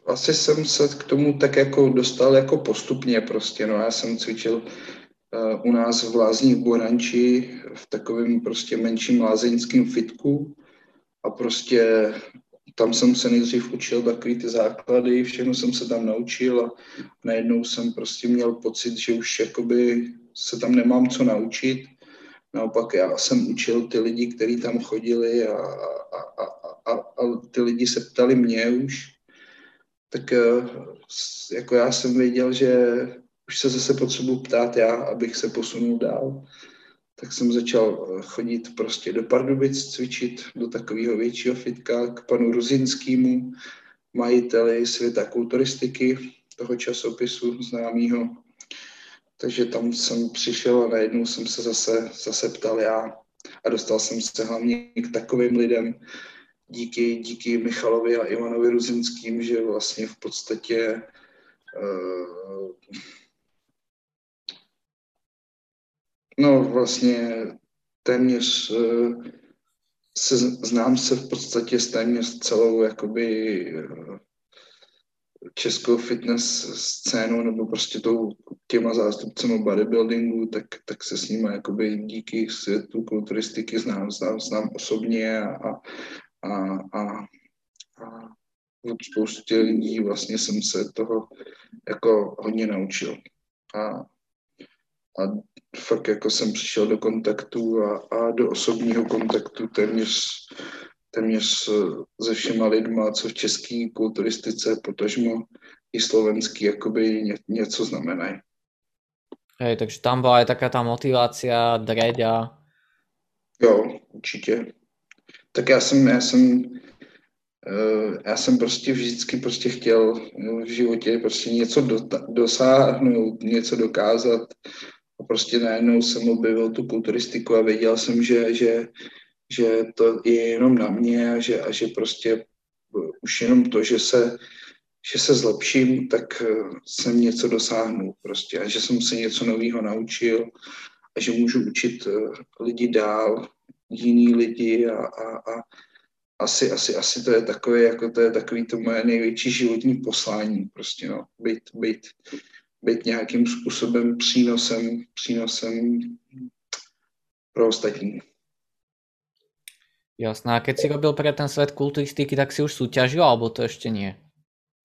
Asi jsem se k tomu tak jako dostal jako postupně prostě, no já jsem cvičil uh, u nás v Lázních Boranči v takovém prostě menším lázeňském fitku a prostě tam jsem se nejdřív učil takový ty základy, všechno jsem se tam naučil a najednou jsem prostě měl pocit, že už jakoby se tam nemám co naučit. Naopak já jsem učil ty lidi, kteří tam chodili a, a, a, a, a ty lidi se ptali mě už. Tak eh, jako já jsem věděl, že už se zase potřebuji ptát já, abych se posunul dál tak jsem začal eh, chodit prostě do Pardubic cvičit, do takového většího fitka k panu Ruzinskému, majiteli světa kulturistiky, toho časopisu známého. Takže tam jsem přišel a najednou jsem se zase, zase ptal já a dostal jsem se hlavně k takovým lidem díky, díky Michalovi a Ivanovi Ruzinským, že vlastně v podstatě uh, No vlastně téměř eh, se, znám se v podstatě s téměř celou jakoby eh, českou fitness scénu nebo prostě tou, těma zástupcemi bodybuildingu, tak, tak se s nimi jakoby díky světu kulturistiky znám, znám, znám osobně a, a, a, a od spoustě lidí vlastně jsem se toho jako hodně naučil. A a fakt jako jsem přišel do kontaktu a, a do osobního kontaktu téměř, téměř se všema lidma, co v české kulturistice, potažmo i slovenský, jakoby ně, něco znamenají. Hej, takže tam byla i taká ta motivácia, dreď a... Jo, určitě. Tak já jsem, já jsem, eh, já jsem prostě vždycky prostě chtěl v životě prostě něco do, dosáhnout, něco dokázat prostě najednou jsem objevil tu kulturistiku a věděl jsem, že, že, že to je jenom na mě a že, a že prostě už jenom to, že se, že se zlepším, tak eh, jsem něco dosáhnul prostě a že jsem se něco nového naučil a že můžu učit eh, lidi dál, jiný lidi a, a, a asi, asi, asi to je takové, jako to je takový to moje největší životní poslání, prostě no, být, být, být nějakým způsobem přínosem, přínosem pro ostatní. Jasné. A keď si robil pre ten svet kulturistiky, tak si už súťažil, alebo to ještě nie?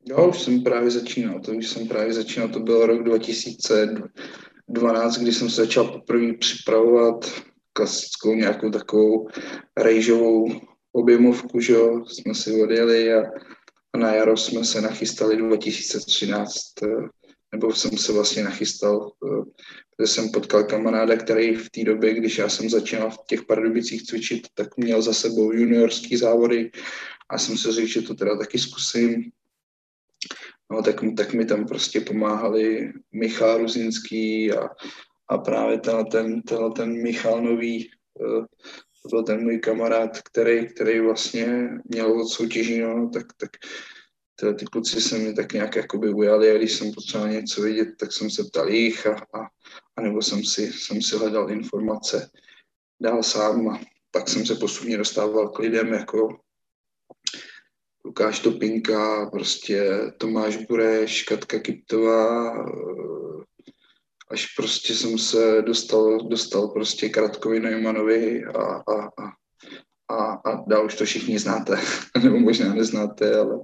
Jo, už jsem právě začínal, to už jsem právě začínal, to byl rok 2012, kdy jsem se začal poprvé připravovat klasickou nějakou takovou rejžovou objemovku, že jo, jsme si odjeli a, a na jaro jsme se nachystali 2013, eh, nebo jsem se vlastně nachystal, eh, protože jsem potkal kamaráda, který v té době, když já jsem začínal v těch Pardubicích cvičit, tak měl za sebou juniorský závody a jsem si řekl, že to teda taky zkusím. No, tak, tak mi tam prostě pomáhali Michal Ruzinský a, a právě tenhle ten, tenhle ten Michal Nový, uh, to byl ten můj kamarád, který, který vlastně měl od soutěží, no, tak, tak tyhle ty kluci se mi tak nějak jakoby ujali a když jsem potřeboval něco vidět, tak jsem se ptal jich a, a, a nebo jsem si, jsem si hledal informace dál sám a pak jsem se postupně dostával k lidem jako Lukáš Topinka, prostě Tomáš Bureš, Katka Kiptová, až prostě jsem se dostal, dostal prostě k Radkovi Neumanovi a, a, a, a, a dál už to všichni znáte, nebo možná neznáte, ale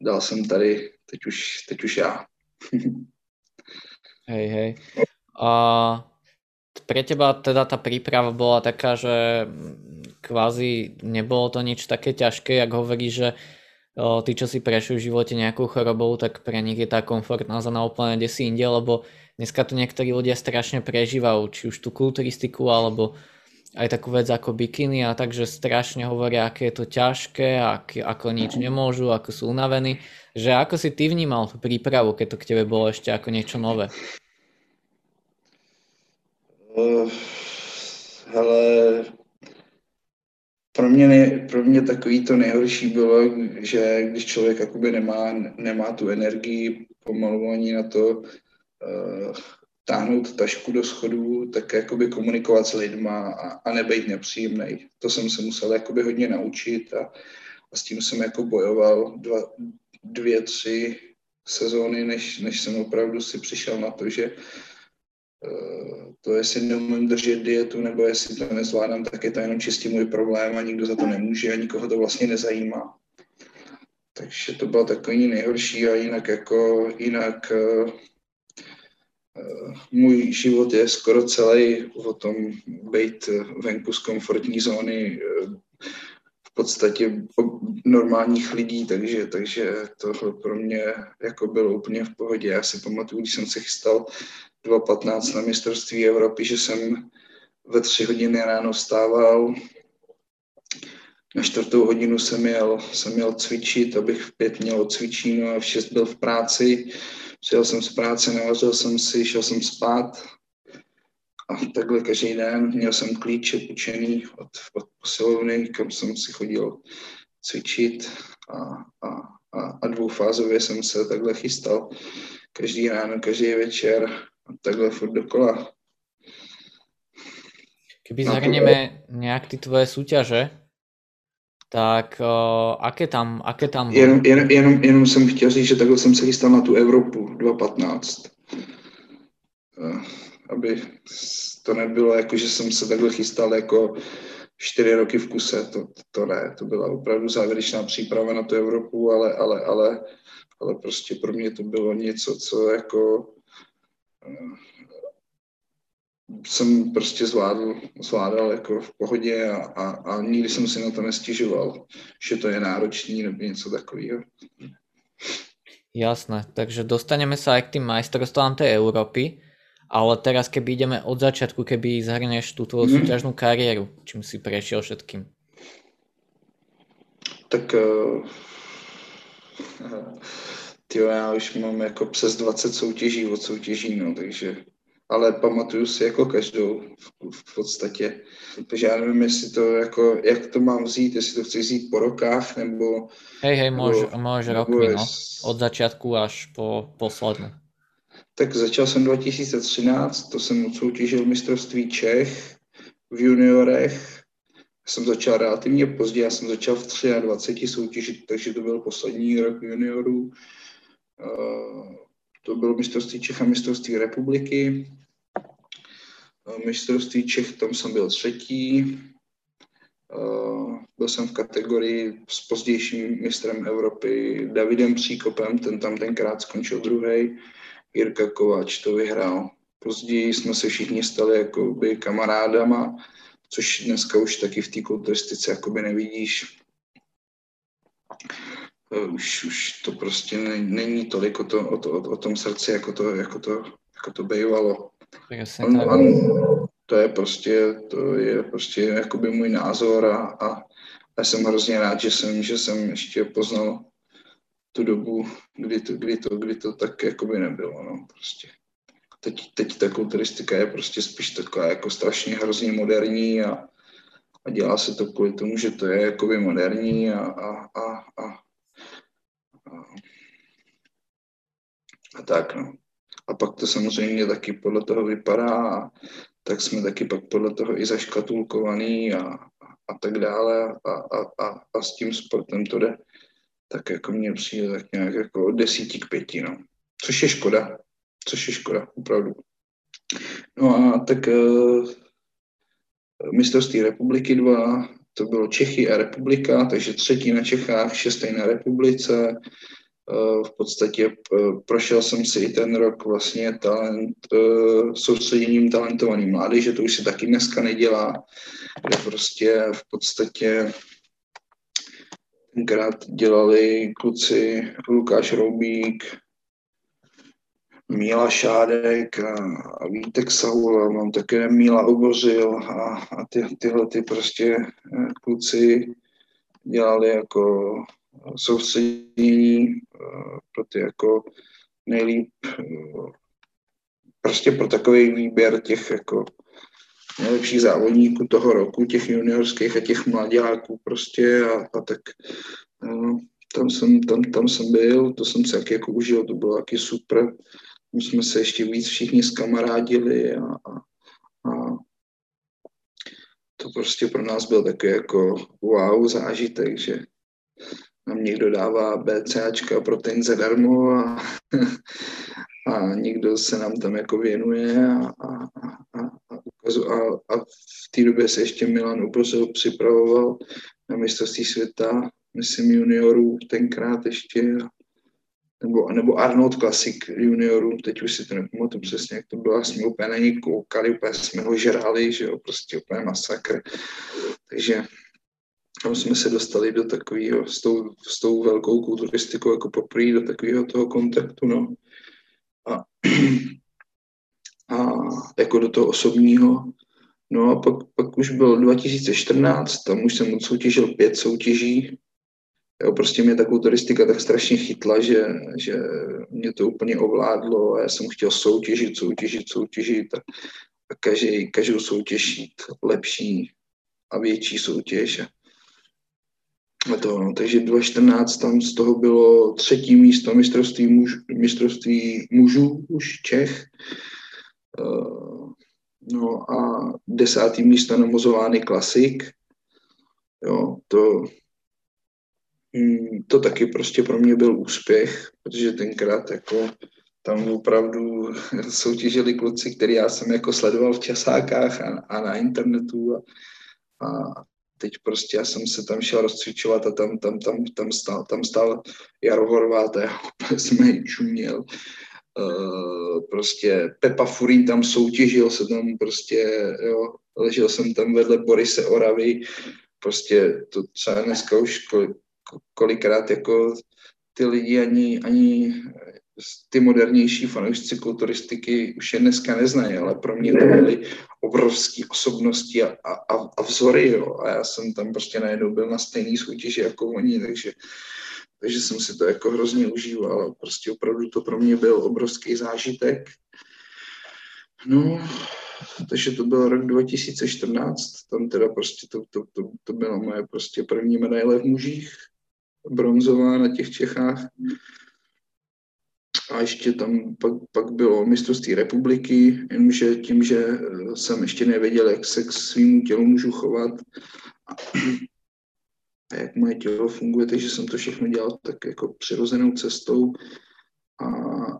dal jsem tady, teď už, teď už já. hej, hej. A pre teba teda tá príprava bola taká, že kvázi nebolo to nič také ťažké, jak hovorí, že tí, čo si prešli v živote nejakou chorobou, tak pre nich je tá komfortná zóna úplne kde si inde, lebo dneska to niektorí ľudia strašne prežívajú, či už tú kulturistiku, alebo aj takú vec ako bikiny a takže strašne hovoria, aké je to ťažké, ak, ako nič nemôžu, ako sú unavení. Že ako si ty vnímal tú prípravu, keď to k tebe bolo ešte ako niečo nové? Uh, hele, pro mě, ne, pro mě takový to nejhorší bylo, že když člověk jakoby nemá, nemá tu energii pomalu ani na to, uh, táhnout tašku do schodů, tak jakoby komunikovat s lidma a, a nebejt nepříjemný. To jsem se musel jakoby hodně naučit a, a s tím jsem jako bojoval dva, dvě, tři sezóny, než, než jsem opravdu si přišel na to, že uh, to, jestli neumím držet dietu, nebo jestli to nezvládám, tak je to jenom čistě můj problém a nikdo za to nemůže a nikoho to vlastně nezajímá. Takže to bylo takový nejhorší a jinak jako, jinak uh, můj život je skoro celý o tom být venku z komfortní zóny v podstatě normálních lidí, takže, takže tohle pro mě jako bylo úplně v pohodě. Já si pamatuju, když jsem se chystal 2.15 na mistrovství Evropy, že jsem ve tři hodiny ráno vstával, na čtvrtou hodinu jsem jel, jsem jel cvičit, abych v pět měl cvičíno a v šest byl v práci Přijel jsem z práce, navařil jsem si, šel jsem spát. A takhle každý den. Měl jsem klíče půjčený od, od posilovny, kam jsem si chodil cvičit. A, a, a, a dvoufázově jsem se takhle chystal každý ráno, každý večer. A takhle furt dokola. Keby zahrneme nějak ty tvoje súťaže, tak uh, aké tam, aké tam jen, jen, jenom, jenom jsem chtěl říct, že takhle jsem se chystal na tu Evropu 2015. Uh, aby to nebylo jako, že jsem se takhle chystal jako čtyři roky v kuse, to, to ne, to byla opravdu závěrečná příprava na tu Evropu, ale, ale, ale, ale prostě pro mě to bylo něco, co jako uh, jsem prostě zvládl, zvládal jako v pohodě a, a, a nikdy jsem si na to nestěžoval, že to je náročný nebo něco takového. Jasné, takže dostaneme sa aj k tým majstrovstvám tej Európy, ale teraz keby ideme od začiatku, keby zhrneš tú tvoju mm. súťažnú kariéru, čím si prešiel všetkým. Tak uh, tyjo, já už mám jako přes 20 soutěží od soutěží, no, takže ale pamatuju si jako každou v, v podstatě. Takže já nevím, jestli to jako, jak to mám vzít, jestli to chci vzít po rokách, nebo... Hej, hej, nebo, môže rokmi, no. Od začátku až po poslednu. Tak začal jsem 2013, to jsem soutěžil mistrovství Čech v juniorech. Jsem začal relativně pozdě, já jsem začal v 23 soutěžit, takže to byl poslední rok juniorů. Uh, to bylo mistrovství Čech a mistrovství republiky. Mistrovství Čech, tam jsem byl třetí. Byl jsem v kategorii s pozdějším mistrem Evropy Davidem Příkopem, ten tam tenkrát skončil druhý. Jirka Kováč to vyhrál. Později jsme se všichni stali jakoby kamarádama, což dneska už taky v té kulturistice jakoby nevidíš. Už, už to prostě není tolik o, to, o, to, o, tom srdci, jako to, jako to, jako to bývalo. On, on, to je prostě, to je prostě jakoby můj názor a, a já jsem hrozně rád, že jsem, že jsem ještě poznal tu dobu, kdy to, kdy to, kdy to tak jakoby nebylo, no, prostě. Teď, teď ta kulturistika je prostě spíš taková jako strašně hrozně moderní a, a dělá se to kvůli tomu, že to je jakoby moderní a, a, a, a, a tak, no. A pak to samozřejmě taky podle toho vypadá a tak jsme taky pak podle toho i zaškatulkovaný a, a, tak dále a, a, a, a s tím sportem to jde tak jako mně přijde tak nějak jako od desíti k pěti, no. Což je škoda, což je škoda, opravdu. No a tak uh, mistrovství republiky dva, to bylo Čechy a republika, takže třetí na Čechách, šestý na republice. Uh, v podstatě uh, prošel jsem si i ten rok vlastně talent, uh, soustředěním talentovaný mládeže, to už se taky dneska nedělá, kde prostě v podstatě tenkrát dělali kluci Lukáš Roubík, Míla Šádek a, a Vítek Saul, mám také Míla Obořil a, a ty, tyhle ty prostě eh, kluci dělali jako soustředění eh, pro ty jako nejlíp eh, prostě pro takový výběr těch jako nejlepších závodníků toho roku, těch juniorských a těch mladáků prostě a, a tak no, tam, jsem, tam, tam jsem byl, to jsem se jak jako užil, to bylo taky super. My jsme se ještě víc všichni zkamarádili a, a, a to prostě pro nás byl takový jako wow zážitek, že nám někdo dává BCAčka protein zadarmo a, a někdo se nám tam jako věnuje a, a, a, a a, a v té době se ještě Milan Ubrzel připravoval na mistrovství světa, myslím juniorů tenkrát ještě, nebo, nebo Arnold Classic juniorů, teď už si to nepamatuju přesně, jak to bylo, jsme úplně na něj koukali, úplně jsme ho žrali, že jo, prostě úplně masakr. Takže tam jsme se dostali do takového, s tou, s tou velkou kulturistikou jako poprvé do takového toho kontaktu, no. A a jako do toho osobního. No a pak, pak už byl 2014, tam už jsem odsoutěžil pět soutěží. Jo, prostě mě ta kulturistika tak strašně chytla, že, že mě to úplně ovládlo a já jsem chtěl soutěžit, soutěžit, soutěžit a, a každý, každou soutěž jít lepší a větší soutěž. A to, no, takže 2014 tam z toho bylo třetí místo mistrovství, muž, mistrovství mužů už Čech Eh, no a desátý místo na Mozovány klasik. Jo, to, hm, to taky prostě pro mě byl úspěch, protože tenkrát jako tam opravdu soutěžili kluci, který já jsem jako sledoval v časákách a, a na internetu a, a teď prostě já jsem se tam šel rozcvičovat a tam, tam, tam, tam, stál, tam stál Jaro Horvát a já úplně jsem čuměl. Uh, prostě Pepa Furín tam soutěžil se tam prostě, jo, ležel jsem tam vedle Borise Oravy, prostě to třeba dneska už kolikrát jako ty lidi ani, ani ty modernější fanoušci kulturistiky už je dneska neznají, ale pro mě to byly obrovské osobnosti a, a, a vzory, jo. A já jsem tam prostě najednou byl na stejný soutěži jako oni, takže, takže jsem si to jako hrozně užíval. Prostě opravdu to pro mě byl obrovský zážitek. No, takže to byl rok 2014, tam teda prostě to, to, to, to byla moje prostě první medaile v mužích, bronzová na těch Čechách. A ještě tam pak, pak bylo mistrovství republiky, jenomže tím, že eh, jsem ještě nevěděl, jak se k svým tělu můžu chovat a, a jak moje tělo funguje, takže jsem to všechno dělal tak jako přirozenou cestou a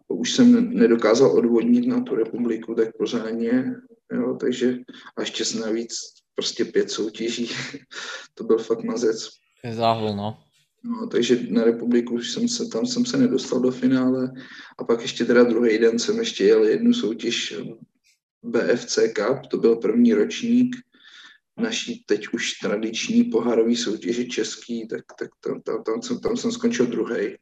už jsem nedokázal odvodnit na tu republiku tak pořádně, jo, takže a ještě navíc prostě pět soutěží, to byl fakt mazec. Záhul, no. No, takže na republiku jsem se, tam jsem se nedostal do finále a pak ještě teda druhý den jsem ještě jel jednu soutěž BFC Cup, to byl první ročník naší teď už tradiční pohárový soutěži český, tak, tak tam, tam, tam, jsem, tam jsem skončil druhý.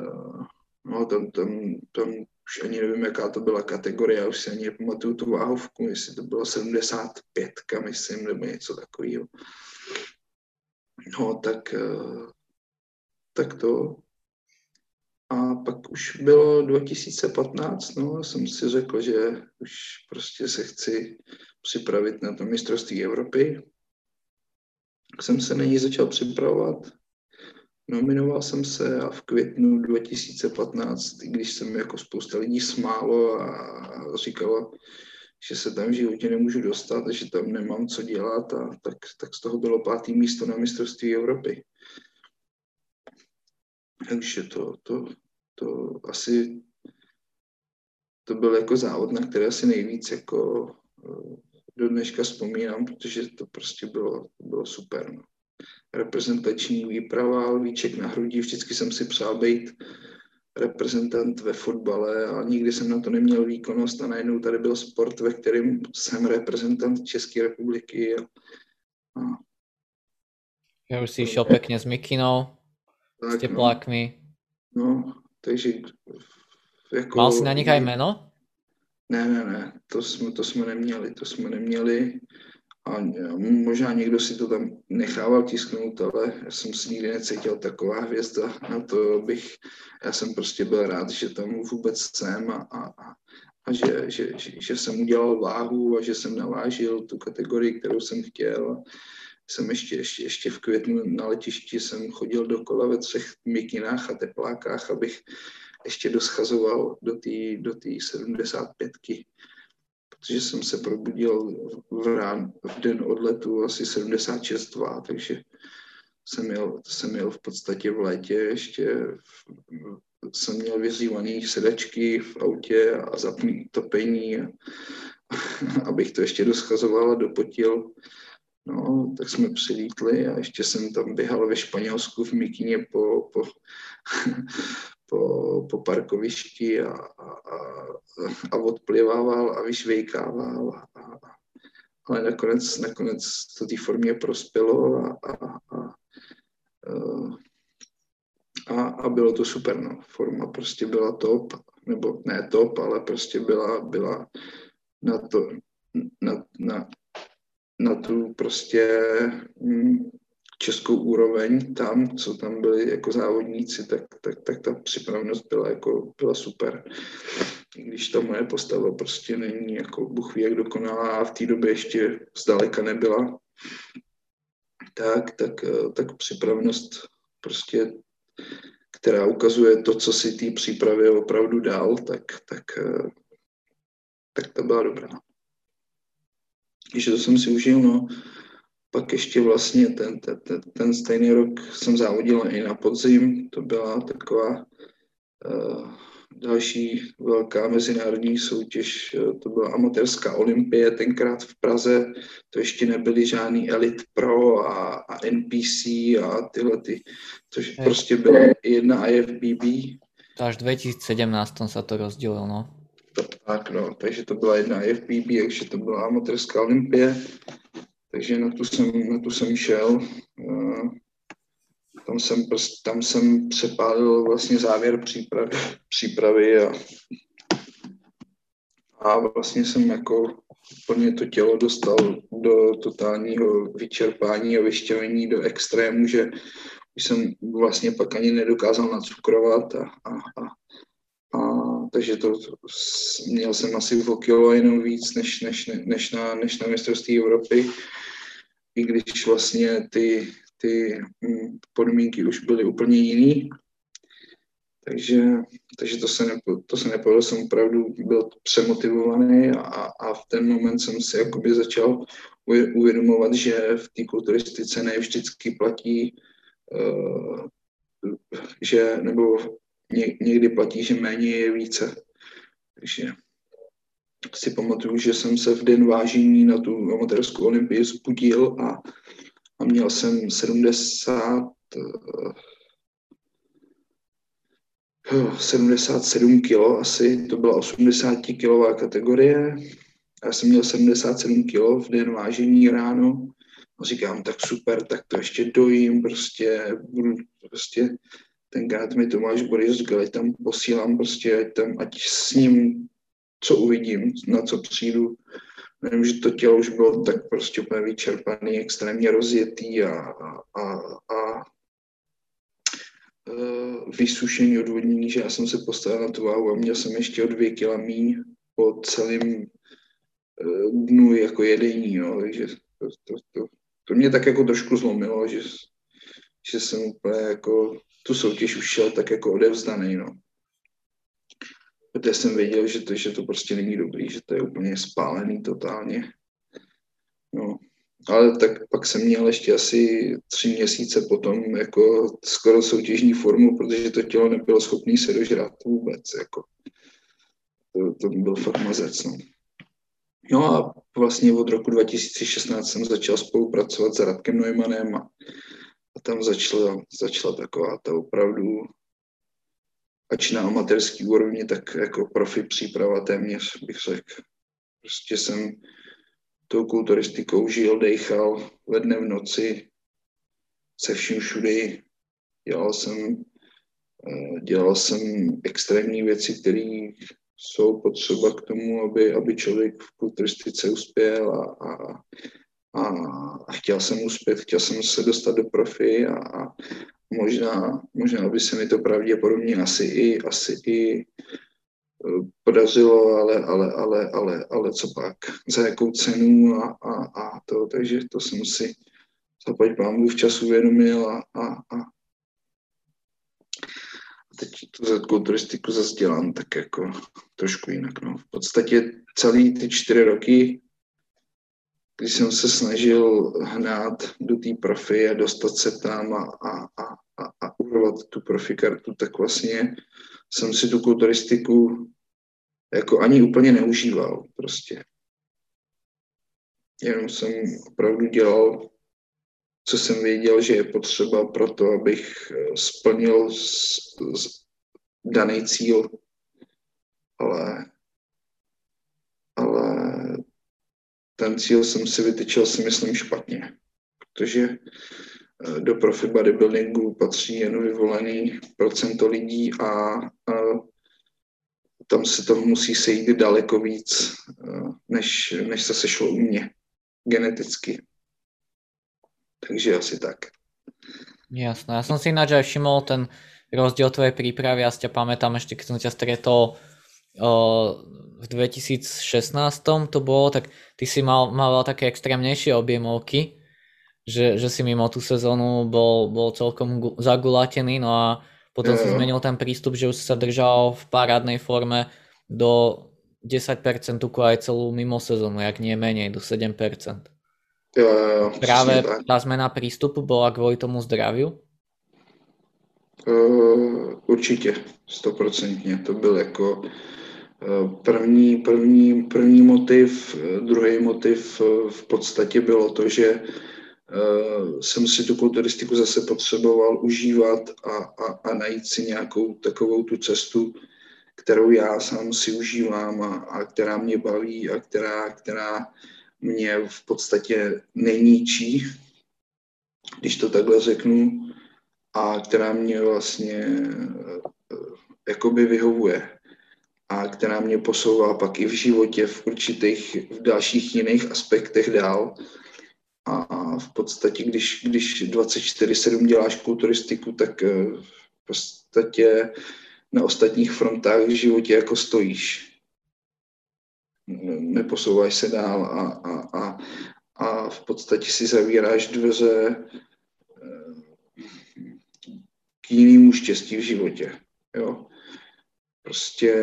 Uh, no, tam, tam, tam už ani nevím, jaká to byla kategorie, už si ani nepamatuju tu váhovku, jestli to bylo 75, myslím, nebo něco takového. No, tak, eh, tak to. A pak už bylo 2015, no, jsem si řekl, že už prostě se chci připravit na to mistrovství Evropy. Jsem se na ní začal připravovat. Nominoval jsem se a v květnu 2015, i když jsem jako spousta lidí smálo a říkalo, že se tam v životě nemůžu dostat že tam nemám co dělat a tak, tak z toho bylo pátý místo na mistrovství Evropy. Takže to, to, to asi to byl jako závod, na který asi nejvíc jako eh, do dneška vzpomínám, protože to prostě bylo, bylo super. No. Reprezentační výprava, lvíček na hrudi, vždycky jsem si přál být reprezentant ve fotbale a nikdy jsem na to neměl výkonnost a najednou tady byl sport, ve kterém jsem reprezentant České republiky. A, a... Já už jsi šel pěkně s Mikinou, tak, s no. teplákmi. No, no takže jako... Mal jsi na nich aj jméno? Ne, ne, ne, to jsme, to jsme neměli, to jsme neměli. A možná někdo si to tam nechával tisknout, ale já jsem si nikdy necítil taková hvězda na to, bych, já jsem prostě byl rád, že tam vůbec jsem a, a, a že, že, že, že jsem udělal váhu a že jsem navážil tu kategorii, kterou jsem chtěl. Jsem ještě, ještě, ještě v květnu na letišti jsem chodil dokola ve třech mikinách a teplákách, abych ještě doschazoval do té do tý 75 protože jsem se probudil v, rán, v den odletu asi 76.2, takže jsem měl, jsem měl v podstatě v létě ještě, v, jsem měl vyzývaný sedačky v autě a zapný topení, a, abych to ještě doschazoval a dopotil. No, tak jsme přilítli a ještě jsem tam běhal ve Španělsku v Mikině po, po, po, po parkovišti a, a, a odplivával a vyšvejkával. A, a, ale nakonec, nakonec to té formě prospělo a, a, a, a, a bylo to super. No. Forma prostě byla top, nebo ne top, ale prostě byla, byla na, to, na, na, na tu prostě hm, českou úroveň tam, co tam byli jako závodníci, tak, tak, tak ta připravenost byla jako byla super. Když ta moje postava prostě není jako Bůh ví, jak dokonalá a v té době ještě zdaleka nebyla, tak, tak, tak připravenost prostě, která ukazuje to, co si té přípravě opravdu dal, tak, tak, tak to byla dobrá. Takže to jsem si užil, no pak ještě vlastně ten, ten, ten, ten stejný rok jsem závodil i na podzim, to byla taková uh, další velká mezinárodní soutěž, uh, to byla amatérská olympie, tenkrát v Praze, to ještě nebyly žádný Elite Pro a, a NPC a tyhle ty, což je. prostě byla jedna IFBB, To až v 2017 sa to rozdělilo, no. Tak, no, takže to byla jedna FPB, takže to byla amatérská olympie, takže na tu jsem, na tu jsem šel. Tam jsem, tam jsem přepálil vlastně závěr přípravy, přípravy a, a vlastně jsem jako plně to tělo dostal do totálního vyčerpání a vyšťavení do extrému, že už jsem vlastně pak ani nedokázal nacukrovat a, a, a, a takže to, měl jsem asi o kilo jenom víc než, než, než, na, než na mistrovství Evropy, i když vlastně ty, ty mm, podmínky už byly úplně jiný. Takže, takže to se, nepo, to se nepovedlo, jsem opravdu byl přemotivovaný a, a v ten moment jsem si jakoby začal uvědomovat, že v té kulturistice ne vždycky platí, uh, že, nebo ně, někdy platí, že méně je více. Takže si pamatuju, že jsem se v den vážení na tu amatérskou olympii zbudil a, a měl jsem 70, 77 kg asi, to byla 80 kilová kategorie. Já jsem měl 77 kg v den vážení ráno. A říkám, tak super, tak to ještě dojím, prostě budu prostě tenkrát mi Tomáš Boris Gali tam posílám prostě, ať tam, ať s ním co uvidím, na co přijdu. Vím, že to tělo už bylo tak prostě úplně vyčerpaný, extrémně rozjetý a, a, a, uh, vysušení odvodnění, že já jsem se postavil na tu váhu a měl jsem ještě o dvě kila míň po celém uh, dnu jako jedení, no, takže to, to, to, to, mě tak jako trošku zlomilo, že, že jsem úplně jako tu soutěž už šel tak jako odevzdaný, no. Protože jsem věděl, že to, že to prostě není dobrý, že to je úplně spálený totálně. No, ale tak pak jsem měl ještě asi tři měsíce potom jako skoro soutěžní formu, protože to tělo nebylo schopné se dožrat vůbec. Jako. To, to byl fakt mazec. No. no a vlastně od roku 2016 jsem začal spolupracovat s Radkem Neumannem a a tam začala, začala taková ta opravdu, ač na amatérský úrovni, tak jako profi příprava téměř, bych řekl. Prostě jsem tou kulturistikou žil, dejchal ve dne v noci, se vším všudy. Dělal jsem, eh, dělal jsem extrémní věci, které jsou potřeba k tomu, aby, aby člověk v kulturistice uspěl a, a, a chtěl jsem uspět, chtěl jsem se dostat do profi a, a možná, možná by se mi to pravděpodobně asi i, asi i e, podařilo, ale, ale, ale, ale, ale co pak, za jakou cenu a, a, a to, takže to jsem si zaplať pámu v času uvědomil a, a, a teď tu za turistiku zase dělám tak jako trošku jinak. No. V podstatě celý ty čtyři roky když jsem se snažil hnát do té profi a dostat se tam a, a, a, a, urvat tu profi kartu, tak vlastně jsem si tu kulturistiku jako ani úplně neužíval prostě. Jenom jsem opravdu dělal, co jsem věděl, že je potřeba pro to, abych splnil daný cíl. Ale ten cíl jsem si vytyčil si myslím špatně, protože eh, do profi bodybuildingu patří jen vyvolený procento lidí a, a tam se to musí sejít daleko víc, eh, než, než se sešlo u mě geneticky. Takže asi tak. Jasné. Já jsem si ináč aj všimol ten rozdiel tvojej prípravy. Ja si ťa pamätám ešte, keď som ťa stretol v 2016 to bolo, tak ty si mal, mal také extrémnejšie objemovky, že, že si mimo tú sezónu bol, bol celkom zagulatený, no a potom si zmenil ten prístup, že už sa držal v parádnej forme do 10% tuku aj celú mimo sezónu, jak nie menej, do 7%. Jo, jo, Práve tá zmena prístupu bola kvôli tomu zdraviu? Uh, určitě, stoprocentně. To byl jako První, první, první motiv, druhý motiv v podstatě bylo to, že jsem si tu kulturistiku zase potřeboval užívat a, a, a najít si nějakou takovou tu cestu, kterou já sám si užívám a, a která mě baví a která, která mě v podstatě neníčí, když to takhle řeknu, a která mě vlastně jakoby vyhovuje a která mě posouvá pak i v životě v určitých, v dalších jiných aspektech dál. A v podstatě, když, když 24-7 děláš kulturistiku, tak eh, v podstatě na ostatních frontách v životě jako stojíš. Neposouváš se dál a, a, a, a v podstatě si zavíráš dveře eh, k jinému štěstí v životě. Jo. Prostě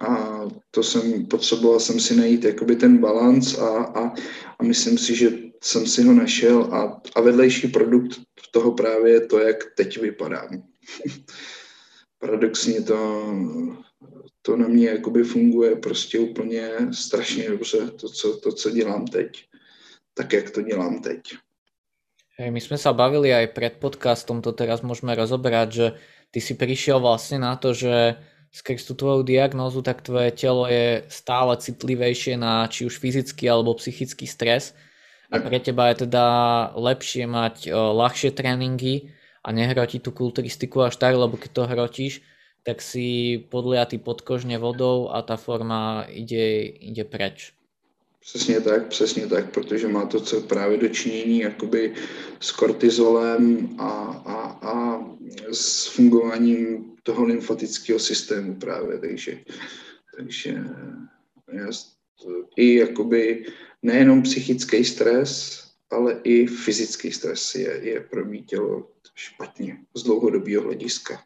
a to jsem, potřeboval jsem si najít jakoby ten balans a, a, a myslím si, že jsem si ho našel a, a vedlejší produkt toho právě je to, jak teď vypadám. Paradoxně to, to na mě jakoby funguje prostě úplně strašně dobře, to co, to, co dělám teď. Tak, jak to dělám teď. My sme sa bavili aj pred podcastom, to teraz môžeme rozoberať, že ty si prišiel vlastne na to, že skrz tú tvoju diagnózu, tak tvoje telo je stále citlivejšie na či už fyzický alebo psychický stres a pre teba je teda lepšie mať o, ľahšie tréningy a nehrotiť tú kulturistiku až tak, lebo keď to hrotíš, tak si podliatý podkožne vodou a ta forma ide, ide preč. Přesně tak, přesně tak, protože má to co právě dočinění jakoby s kortizolem a, a, a s fungováním toho lymfatického systému právě, takže, takže i jakoby nejenom psychický stres, ale i fyzický stres je, je pro mý tělo špatně z dlouhodobého hlediska.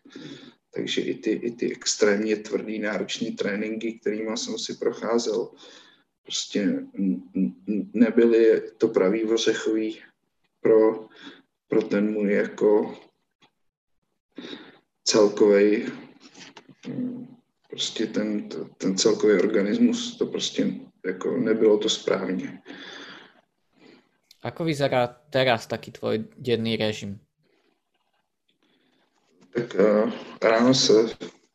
Takže i ty, i ty extrémně tvrdý, náročné tréninky, kterými jsem si procházel, prostě nebyly to pravý ořechový pro, pro ten můj jako celkový prostě ten, ten celkový organismus, to prostě jako nebylo to správně. Ako vyzerá teraz taký tvoj denný režim? Tak uh, ráno se,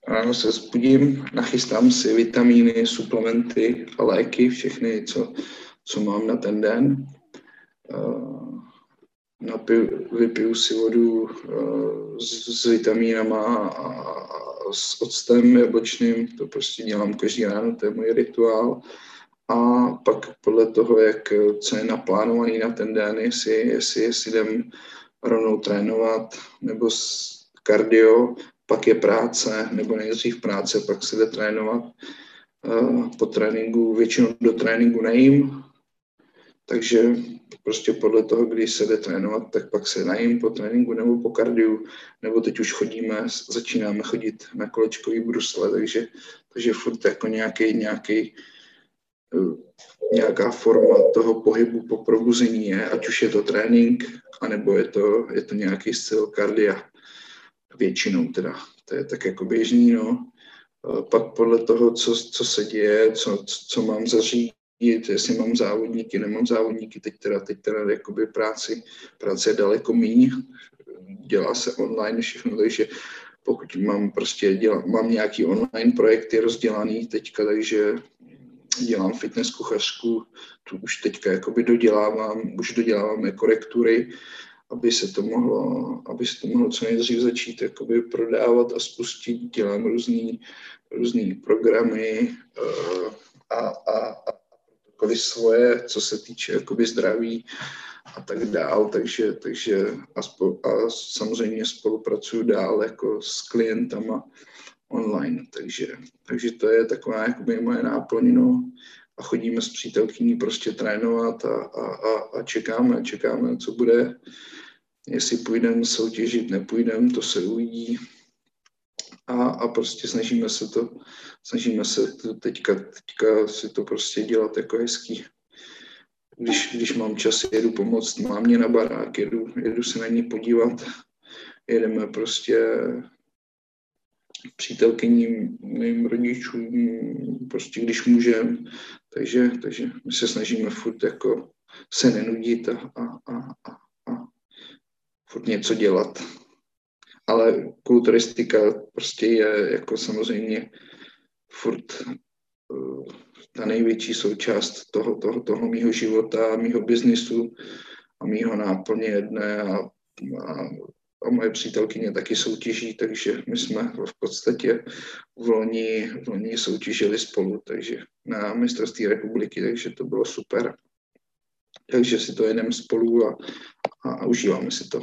ráno se zbudím, nachystám si vitamíny, suplementy léky, všechny, co, co mám na ten den. Uh, napiju, vypiju si vodu uh, s, s vitamínama a, a s octem jablčným, to prostě dělám každý ráno, to je můj rituál. A pak podle toho, jak, co je naplánovaný na ten den, jestli, jestli, jestli jdem rovnou trénovat, nebo s kardio, pak je práce, nebo nejdřív práce, pak se jde trénovat. Po tréninku, většinou do tréninku nejím, takže prostě podle toho, když se jde trénovat, tak pak se najím po tréninku nebo po kardiu, nebo teď už chodíme, začínáme chodit na kolečkový brusle, takže, takže furt jako nějaký, nějaký, nějaká forma toho pohybu po probuzení je, ať už je to trénink, anebo je to, je to nějaký styl kardia. Většinou teda, to je tak jako běžný, no. Pak podle toho, co, co se děje, co, co mám zařídit, jestli mám závodníky, nemám závodníky, teď teda, teď teda jakoby práci, práce je daleko míň, dělá se online všechno, takže pokud mám prostě, dělám, mám nějaký online projekty rozdělaný teďka, takže dělám fitness kuchařku, tu už teďka jakoby dodělávám, už doděláváme korektury, aby se to mohlo, aby se to mohlo co nejdřív začít jakoby prodávat a spustit, dělám různý, různý programy uh, a, a, a jakkoliv svoje, co se týče jakoby zdraví a tak dál, takže, takže a, spolu, a samozřejmě spolupracuju dál jako s klientama online, takže, takže to je taková jakoby moje náplň, a chodíme s přítelkyní prostě trénovat a, a, a, a čekáme, čekáme, co bude, jestli půjdeme soutěžit, nepůjdeme, to se uvidí, a, a prostě snažíme se to, snažíme se to teďka, teďka si to prostě dělat jako hezký. Když, když mám čas, jedu pomoct mámě na barák, jedu, jedu se na ní podívat, jedeme prostě přítelkyním mým rodičům, prostě když můžeme. Takže, takže my se snažíme furt jako se nenudit a, a, a, a, a furt něco dělat. Ale kulturistika prostě je jako samozřejmě furt uh, ta největší součást toho, toho, toho mýho života, mýho biznisu a mýho náplně jedné a, a a moje přítelkyně taky soutěží, takže my jsme v podstatě v loni, v loni soutěžili spolu, takže na mistrovství republiky, takže to bylo super. Takže si to jedeme spolu a, a, a užíváme si to.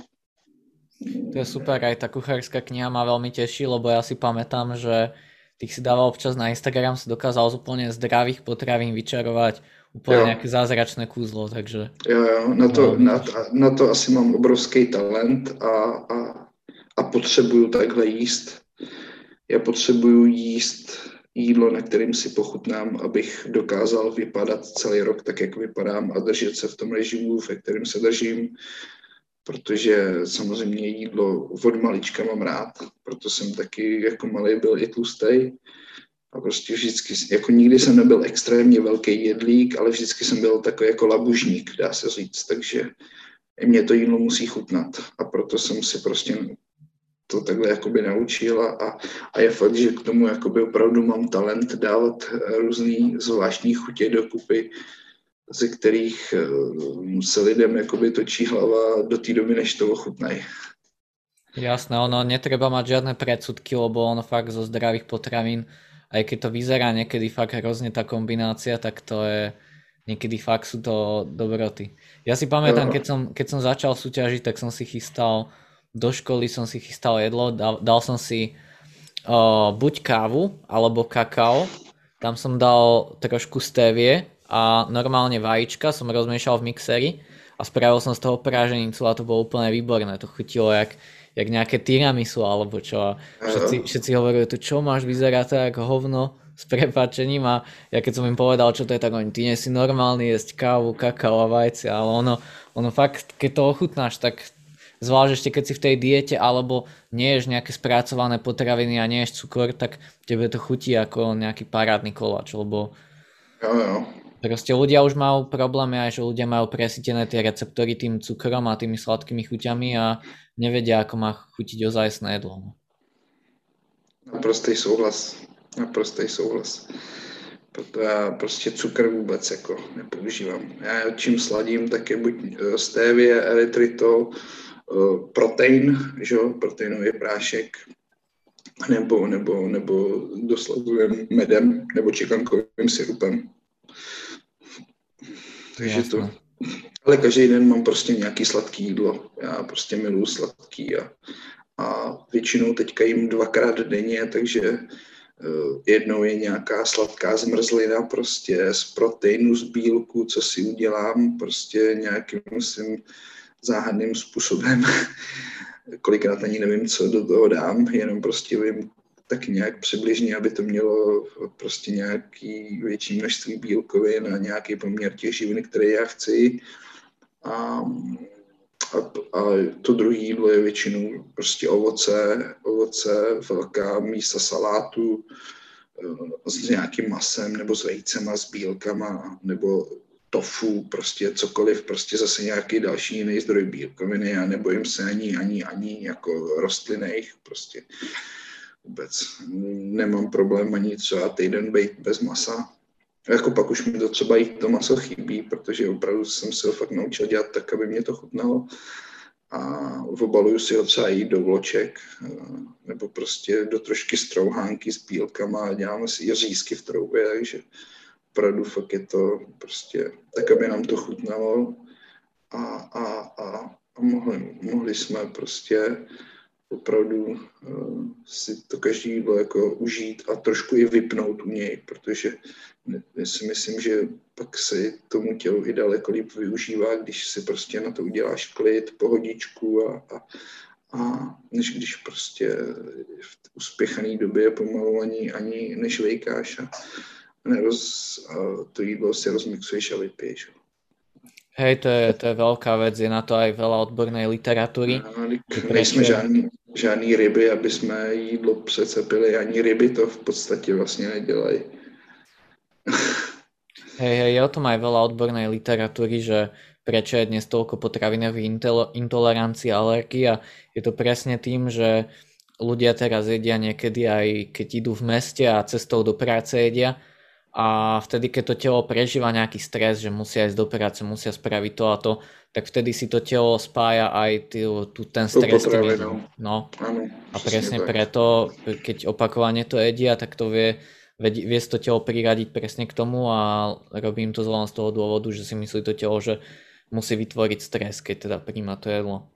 To je super, aj ta kucharská kniha ma veľmi teší, lebo ja si pamätám, že ty si dával občas na Instagram, si dokázal z úplne zdravých potravín vyčarovať úplně jo. nějaké zázračné kůzlo, takže... Jo, jo, na to, no, na, na to asi mám obrovský talent a, a, a potřebuju takhle jíst. Já potřebuju jíst jídlo, na kterým si pochutnám, abych dokázal vypadat celý rok tak, jak vypadám a držet se v tom režimu, ve kterém se držím, protože samozřejmě jídlo od malička mám rád, proto jsem taky jako malý byl i tlustý a prostě vždycky, jako nikdy jsem nebyl extrémně velký jedlík, ale vždycky jsem byl takový jako labužník, dá se říct, takže mě to jídlo musí chutnat. A proto jsem si prostě to takhle jakoby naučil a, a je fakt, že k tomu jakoby opravdu mám talent dávat různý zvláštní chutě dokupy, ze kterých eh, se lidem jakoby točí hlava do té doby, než to ochutnají. Jasné, ono netreba mať žiadne predsudky, lebo ono fakt zo zdravých potravín aj keď to vyzerá niekedy fakt hrozne tá kombinácia, tak to je, niekedy fakt sú to dobroty. Ja si pamätám, keď som, keď som začal súťažiť, tak som si chystal, do školy som si chystal jedlo, dal, dal som si uh, buď kávu, alebo kakao, tam som dal trošku stevie a normálne vajíčka som rozmiešal v mixeri a spravil som z toho práženicu a to bolo úplne výborné. To chutilo jak, jak nejaké tiramisu alebo čo. všetci, všetci hovorí, to čo máš, vyzerá to ako hovno s prepačením a ja keď som im povedal, čo to je, tak oni, ty nie si normálny jesť kávu, kakao a vajce, ale ono, ono fakt, keď to ochutnáš, tak zvlášť ešte keď si v tej diete alebo neješ nejaké spracované potraviny a neješ cukor, tak tebe to chutí ako nejaký parádny koláč, lebo jo, jo. Proste ľudia už majú problémy aj, že ľudia majú presítené tie receptory tým cukrom a tými sladkými chuťami a nevedia, ako má chutiť ozajstné jedlo. No. Naprostý souhlas. Naprostý souhlas. Proto já prostě cukr vůbec jako nepoužívám. Já čím sladím, tak je buď eh, stevie, erytritol, eh, protein, že jo, proteinový prášek, nebo, nebo, nebo doslazujem medem nebo čikankovým syrupem. Takže to, ale každý den mám prostě nějaký sladký jídlo. Já prostě miluji sladký a, a většinou teďka jim dvakrát denně, takže uh, jednou je nějaká sladká zmrzlina prostě z proteinu, z bílku, co si udělám prostě nějakým svým záhadným způsobem. Kolikrát ani nevím, co do toho dám, jenom prostě vím tak nějak přibližně, aby to mělo prostě nějaký větší množství bílkovin a nějaký poměr těch živin, které já chci. A, a, a to druhé jídlo je většinou prostě ovoce, ovoce, velká místa salátu eh, s nějakým masem nebo s vejcema, s bílkama nebo tofu, prostě cokoliv, prostě zase nějaký další jiný zdroj bílkoviny. Já nebojím se ani, ani, ani jako rostlinných, prostě vůbec nemám problém ani třeba týden být bez masa. Jako pak už mi to třeba i to maso chybí, protože opravdu jsem se ho fakt naučil dělat tak, aby mě to chutnalo. A obaluju si ho třeba i do vloček, nebo prostě do trošky strouhánky s bílkama a děláme si řízky v troubě, takže opravdu fakt je to prostě tak, aby nám to chutnalo a, a, a, a mohli, mohli jsme prostě opravdu uh, si to každý jídlo jako užít a trošku i vypnout u něj, protože si myslím, že pak se tomu tělu i daleko líp využívá, když si prostě na to uděláš klid, pohodičku a, a, a než když prostě v uspěchané době pomalu ani, ani než vejkáš a, neroz, a to jídlo si rozmixuješ a vypiješ. Hej, to je, to je veľká vec, je na to aj veľa odbornej literatúry. No, nejsme žádný, žádný ryby, aby jsme jídlo přecepili, ani ryby to v podstatě vlastně nedělají. Hej, hej, je o tom aj veľa odbornej literatúry, že prečo je dnes toľko potravinových intolerancií a alergií a je to presne tým, že ľudia teraz jedia niekedy aj keď idú v meste a cestou do práce jedia a vtedy, keď to telo prežíva nejaký stres, že musia ísť do práce, musia spraviť to a to, tak vtedy si to telo spája aj tú, tú, ten stres. No. A presne tak. preto, keď opakovane to jedia, tak to vie, vie, vie to telo priradiť presne k tomu a robím to len z toho dôvodu, že si myslí to telo, že musí vytvoriť stres, keď teda príjma to jedlo.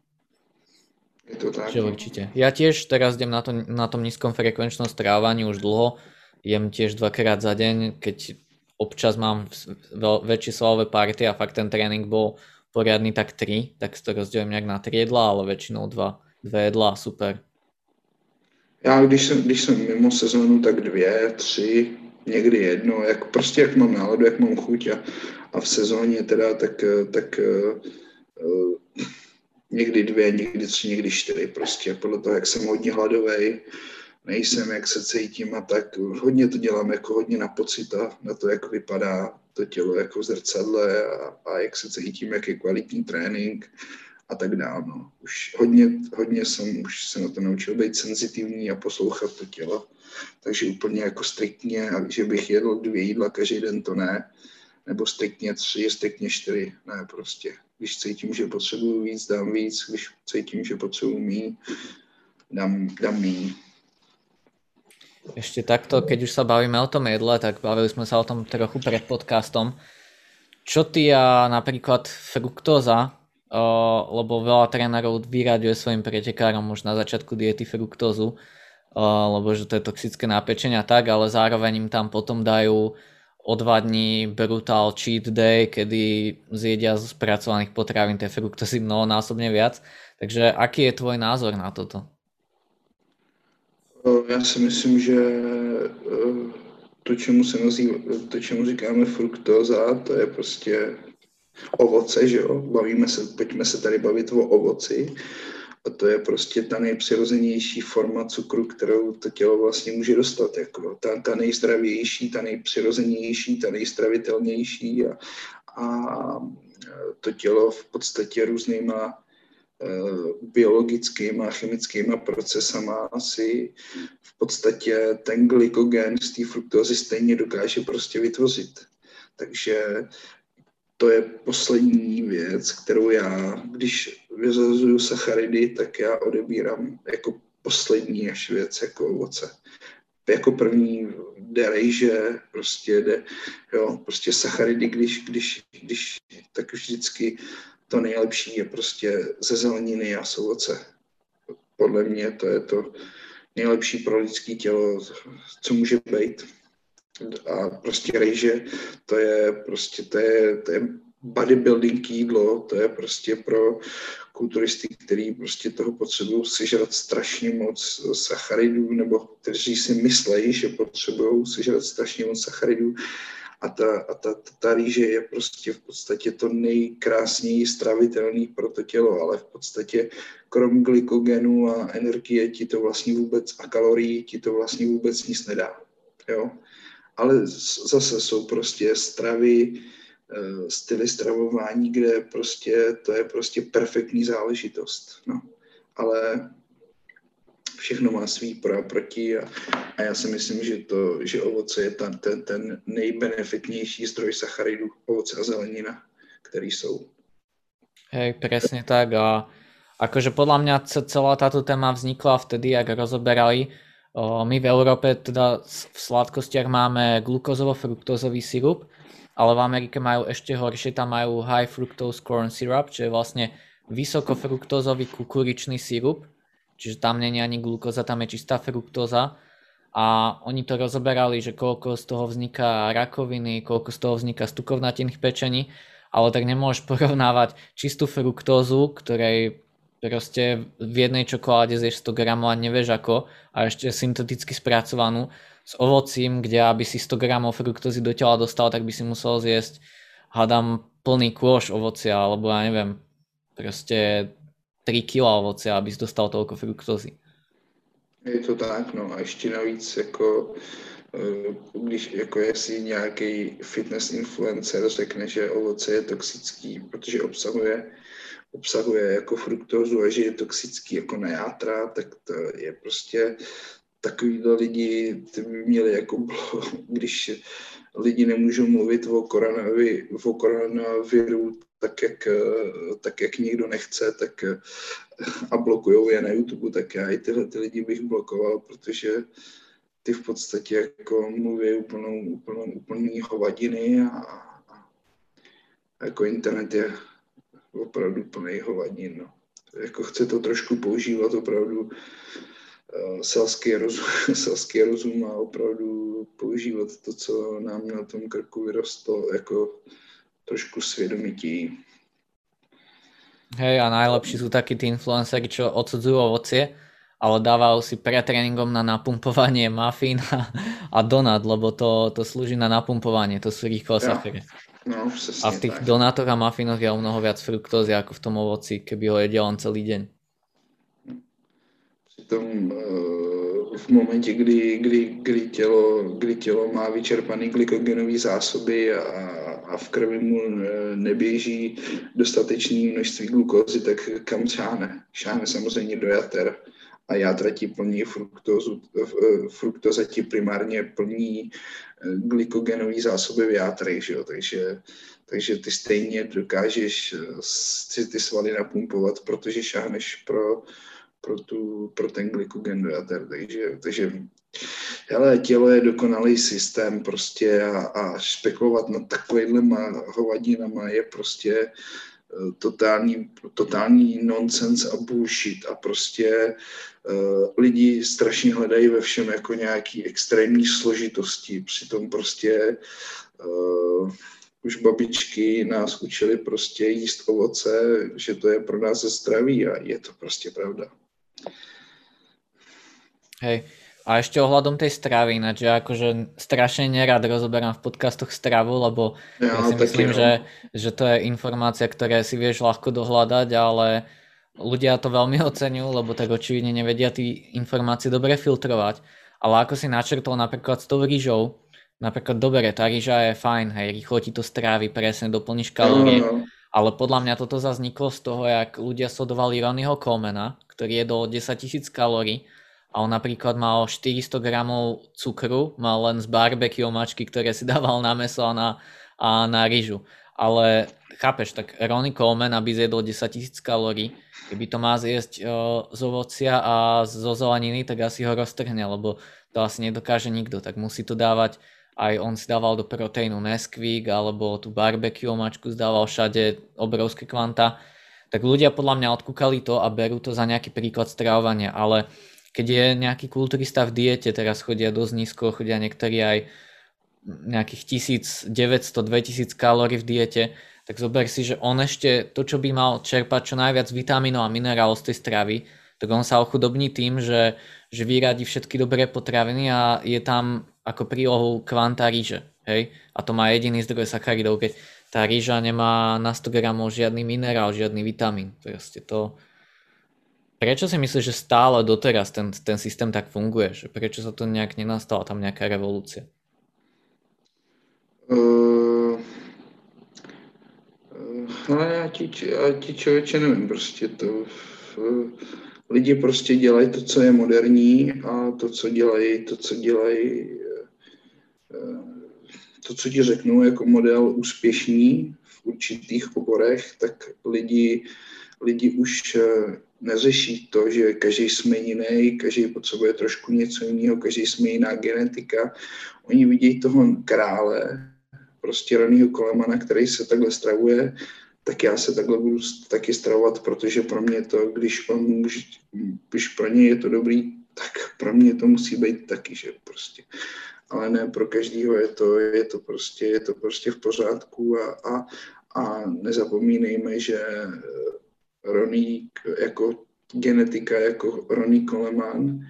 Je to tak. Že určite. Ja tiež teraz idem na, to, na tom nízkom frekvenčnom strávaní už dlho. Jem tiež dvakrát za deň, keď občas mám väčšie svalové party a fakt ten tréning bol poriadny, tak 3, tak si to rozdělím nějak na 3 jedla, ale většinou 2, 2 jedla, super. Já když jsem, když jsem mimo sezónu, tak dvě, tři, někdy jedno, jak prostě jak mám náladu, jak mám chuť a, a v sezóně teda tak, tak uh, někdy dvě, někdy tři, někdy čtyři prostě podle toho, jak jsem hodně hladový, nejsem, jak se cítím a tak hodně to dělám jako hodně na pocit a na to, jak vypadá to tělo jako zrcadle a, a jak se cítím, jak je kvalitní trénink a tak dále. No. Už hodně, hodně jsem už se na to naučil být senzitivní a poslouchat to tělo. Takže úplně jako striktně, že bych jedl dvě jídla každý den, to ne. Nebo striktně tři, striktně čtyři, ne prostě. Když cítím, že potřebuju víc, dám víc. Když cítím, že potřebuju mí, dám, dám. Ešte takto, keď už sa bavíme o tom jedle, tak bavili sme sa o tom trochu pred podcastom. Čo ty a napríklad fruktóza, lebo veľa trénerov vyraďuje svojim pretekárom už na začiatku diety fruktózu, lebo že to je toxické na pečenia tak, ale zároveň im tam potom dajú o dva dní brutal cheat day, kedy zjedia z spracovaných potravín tej fruktózy mnohonásobne viac. Takže aký je tvoj názor na toto? Já si myslím, že to, čemu se nazývá, to, čemu říkáme fruktóza, to je prostě ovoce, že jo? Bavíme se, pojďme se tady bavit o ovoci. A to je prostě ta nejpřirozenější forma cukru, kterou to tělo vlastně může dostat. Jako ta, ta nejzdravější, ta nejpřirozenější, ta nejstravitelnější a, a to tělo v podstatě různýma Eh, biologickými a chemickými procesama asi v podstatě ten glykogen z té fruktózy stejně dokáže prostě vytvořit. Takže to je poslední věc, kterou já, když vyzazuju sacharidy, tak já odebírám jako poslední až věc, jako ovoce. Jako první jde rejže, prostě jde, jo, prostě sacharidy, když, když, když tak vždycky to nejlepší je prostě ze zeleniny a z ovoce. Podle mě to je to nejlepší pro lidské tělo, co může být. A prostě rejže, to je prostě, to je, to je bodybuilding jídlo, to je prostě pro kulturisty, který prostě toho potřebují sežrat strašně moc sacharidů, nebo kteří si myslejí, že potřebují sežrat strašně moc sacharidů a ta, a ta, ta, ta rýže je prostě v podstatě to nejkrásněji stravitelný pro to tělo, ale v podstatě krom glykogenu a energie ti to vlastně vůbec a kalorií ti to vlastně vůbec nic nedá. Jo? Ale zase jsou prostě stravy, eh, styly stravování, kde prostě to je prostě perfektní záležitost. No. Ale všechno má svý pro a proti a, a já si myslím, že, to, že ovoce je ten, ten, ten nejbenefitnější zdroj sacharidů, ovoce a zelenina, který jsou. Hej, presne tak a akože podľa mňa celá táto téma vznikla vtedy, ak rozoberali. My v Európe teda v sladkostiach máme glukozovo-fruktózový sirup, ale v Amerike majú ešte horšie, tam majú high fructose corn syrup, čo je vlastne vysokofruktózový kukuričný sirup, čiže tam není ani glukóza, tam je čistá fruktóza. A oni to rozoberali, že koľko z toho vzniká rakoviny, koľko z toho vzniká stukovnatených pečení, ale tak nemôžeš porovnávať čistú fruktózu, ktorej proste v jednej čokoláde zješ 100 gramov a nevieš ako a ešte synteticky spracovanú s ovocím, kde aby si 100 gramov fruktózy do tela dostal, tak by si musel zjesť hádam plný kôš ovocia, alebo ja neviem, proste 3 kg ovoce, abys dostal toľko fruktózy. Je to tak, no a ještě navíc jako eh, když jako jestli nějaký fitness influencer řekne, že ovoce je toxický, protože obsahuje obsahuje jako fruktózu a že je toxický jako na játra, tak to je prostě takovýhle lidi ty by měli jako, když lidi nemůžou mluvit o, koronavi, o koronaviru tak jak, tak, jak nikdo nechce, tak a blokují je na YouTube, tak já i tyhle ty lidi bych blokoval, protože ty v podstatě jako mluví úplnou, úplnou, úplný hovadiny a, a, jako internet je opravdu plný hovadin. No. Jako chce to trošku používat opravdu uh, selský, rozum, selský rozum a opravdu používat to, co nám na tom krku vyrostlo, jako trošku svědomití. Hej, a najlepší sú takí tí influenceri, čo odsudzujú ovocie, ale dávajú si pre tréningom na napumpovanie mafín a, a donát, lebo to, to slúži na napumpovanie, to sú rýchlo sachere. No, a v tých tak. donátoch a mafinoch je o mnoho viac fruktózy ako v tom ovoci, keby ho jedel on celý deň. Přitom uh, v momentě, kdy, kdy, kdy, tělo, kdy tělo má vyčerpaný glykogenové zásoby a, a v krvi mu eh, neběží dostatečné množství glukózy, tak kam šáhne? Šáhne samozřejmě do jater a játra ti plní fruktózu, eh, fruktoza ti primárně plní glykogenové zásoby v játrech, že jo? Takže, takže ty stejně dokážeš si ty svaly napumpovat, protože šáhneš pro, pro, tu, pro ten glykogen do jater. Takže, takže hele, tělo je dokonalý systém prostě a, a spekulovat nad takovýhlema hovadinama je prostě uh, totální, totální nonsense a bullshit a prostě uh, lidi strašně hledají ve všem jako nějaký extrémní složitosti, přitom prostě uh, už babičky nás učili prostě jíst ovoce, že to je pro nás zdraví a je to prostě pravda. Hej, a ešte ohľadom tej stravy, ináč ja akože strašne nerad rozoberám v podcastoch stravu, lebo ja, ja si myslím, že, že to je informácia, ktoré si vieš ľahko dohľadať, ale ľudia to veľmi oceňujú, lebo tak očividne nevedia tí informácie dobre filtrovať. Ale ako si načrtol napríklad s tou rýžou, napríklad dobre, tá rýža je fajn, hej, rýchlo ti to strávi, presne doplníš kalórie, no, no. Ale podľa mňa toto zazniklo z toho, jak ľudia sledovali Ronnieho Colemana, ktorý jedol 10 tisíc kalórií a on napríklad mal 400 gramov cukru, mal len z barbecue mačky, ktoré si dával na meso a na, a na rýžu. Ale chápeš, tak Ronnie Coleman, aby zjedol 10 tisíc kalórií, keby to má zjesť uh, z ovocia a zo zeleniny, tak asi ho roztrhne, lebo to asi nedokáže nikto, tak musí to dávať aj on si dával do proteínu Nesquik alebo tú barbecue mačku zdával všade obrovské kvanta. Tak ľudia podľa mňa odkúkali to a berú to za nejaký príklad stravovania, ale keď je nejaký kulturista v diete, teraz chodia dosť nízko, chodia niektorí aj nejakých 1900-2000 kalórií v diete, tak zober si, že on ešte to, čo by mal čerpať čo najviac vitamínov a minerálov z tej stravy, tak on sa ochudobní tým, že, že vyradí všetky dobré potraviny a je tam ako prílohu kvanta ríže. Hej? A to má jediný zdroj sacharidov. Keď tá rýža nemá na 100 gramov žiadny minerál, žiadny vitamín. Proste to... Prečo si myslíš, že stále doteraz ten, ten systém tak funguje? Že prečo sa to nejak nenastala tam nejaká revolúcia? Uh, uh, já ti, já ti člověče nevím, prostě to... Uh, lidi prostě dělají to, co je moderní a to, co dělají, to, co dělají to, co ti řeknu jako model úspěšný v určitých oborech, tak lidi, lidi už eh, neřeší to, že každý jsme jiný, každý potřebuje trošku něco jiného, každý jsme jiná genetika. Oni vidí toho krále, prostě raného kolemana, který se takhle stravuje, tak já se takhle budu taky stravovat, protože pro mě to, když on může, když pro ně je to dobrý, tak pro mě to musí být taky, že prostě ale ne pro každého je to, je to, prostě, je to prostě v pořádku a, a, a nezapomínejme, že eh, Ronnie jako genetika, jako Ronnie Coleman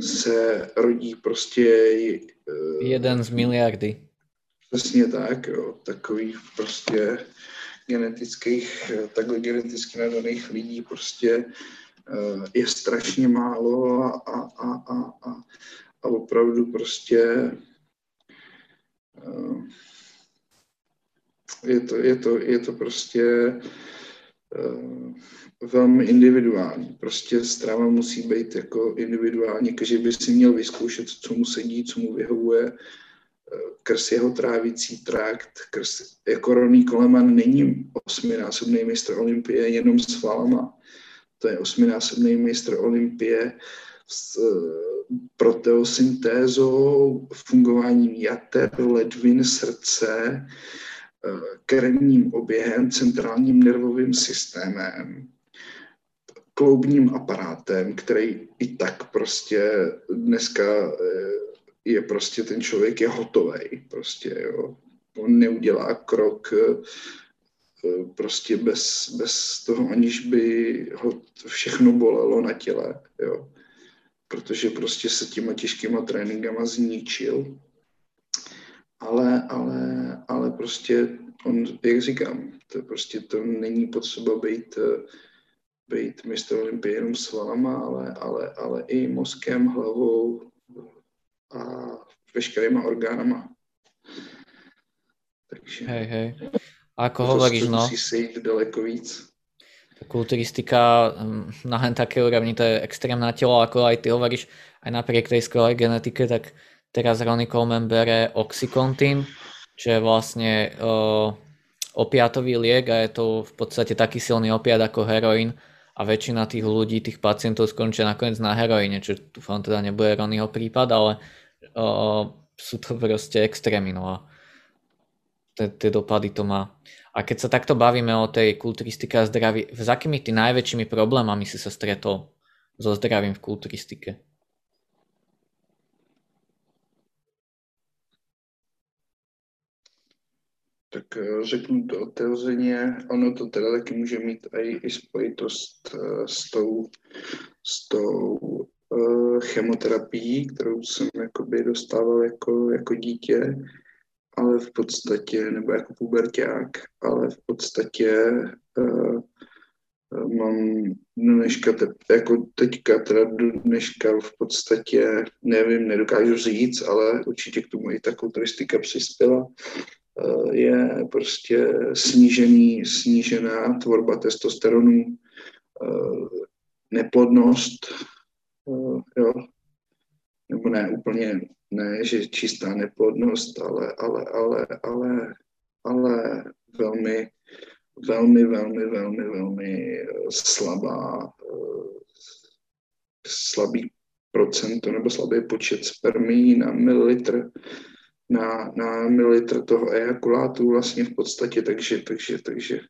se rodí prostě... Uh, Jeden z miliardy. Přesně tak, jo, takový prostě genetických, takhle geneticky nadaných lidí prostě je strašně málo a, a, a, a, a opravdu prostě je to, je to, je to prostě velmi individuální. Prostě strava musí být jako individuální, každý by si měl vyzkoušet, co mu sedí, co mu vyhovuje, krz jeho trávicí trakt, krz, jako Ronny Coleman není osminásobný mistr Olympie jenom s valama. To je osminásobný mistr Olympie s proteosyntézou, fungováním jater, ledvin, srdce, krevním oběhem, centrálním nervovým systémem, kloubním aparátem, který i tak prostě dneska eh, je prostě ten člověk je hotový, prostě jo. On neudělá krok eh, prostě bez, bez toho, aniž by ho všechno bolelo na těle, jo. Protože prostě se těma těžkýma tréninkama zničil. Ale, ale, ale prostě on, jak říkám, to prostě to není potřeba být, být mistr Olympie jenom svalama, ale, ale, ale i mozkem, hlavou a veškerýma orgánama. Takže hej, hej. A ako hovoríš, no? Musí sejít daleko víc. Kulturistika hm, na hen také úrovni, to je extrémna telo, ako aj ty hovoríš, aj napriek tej skvelej genetike, tak teraz Ronnie Coleman bere Oxycontin, čo je vlastne uh, opiatový liek a je to v podstate taký silný opiat ako heroin a väčšina tých ľudí, tých pacientov skončia nakoniec na heroíne, čo dúfam teda nebude Ronnieho prípad, ale uh, sú to proste extrémy, no a tie dopady to má. A keď sa takto bavíme o tej kulturistike a zdraví, s akými ty najväčšími problémami si sa stretol so zdravím v kulturistike? tak eh, řeknu to otevřeně. Ono to teda taky může mít i, i spojitost eh, s tou, s tou uh, chemoterapií, kterou jsem jakoby dostával jako, jako dítě, ale v podstatě, nebo jako puberták, ale v podstatě uh, mám dneška, jako teďka, teda dneška v podstatě, nevím, nedokážu říct, ale určitě k tomu i ta kulturistika přispěla, Eh, je prostě snížený, snížená tvorba testosteronu, neplodnost, jo, nebo ne úplně, ne, že čistá neplodnost, ale, ale, ale, ale, ale velmi, velmi, velmi, velmi, velmi slabá, slabý procento nebo slabý počet spermí na mililitr na, na mililitr toho ejakulátu vlastně v podstatě, takže, takže, takže,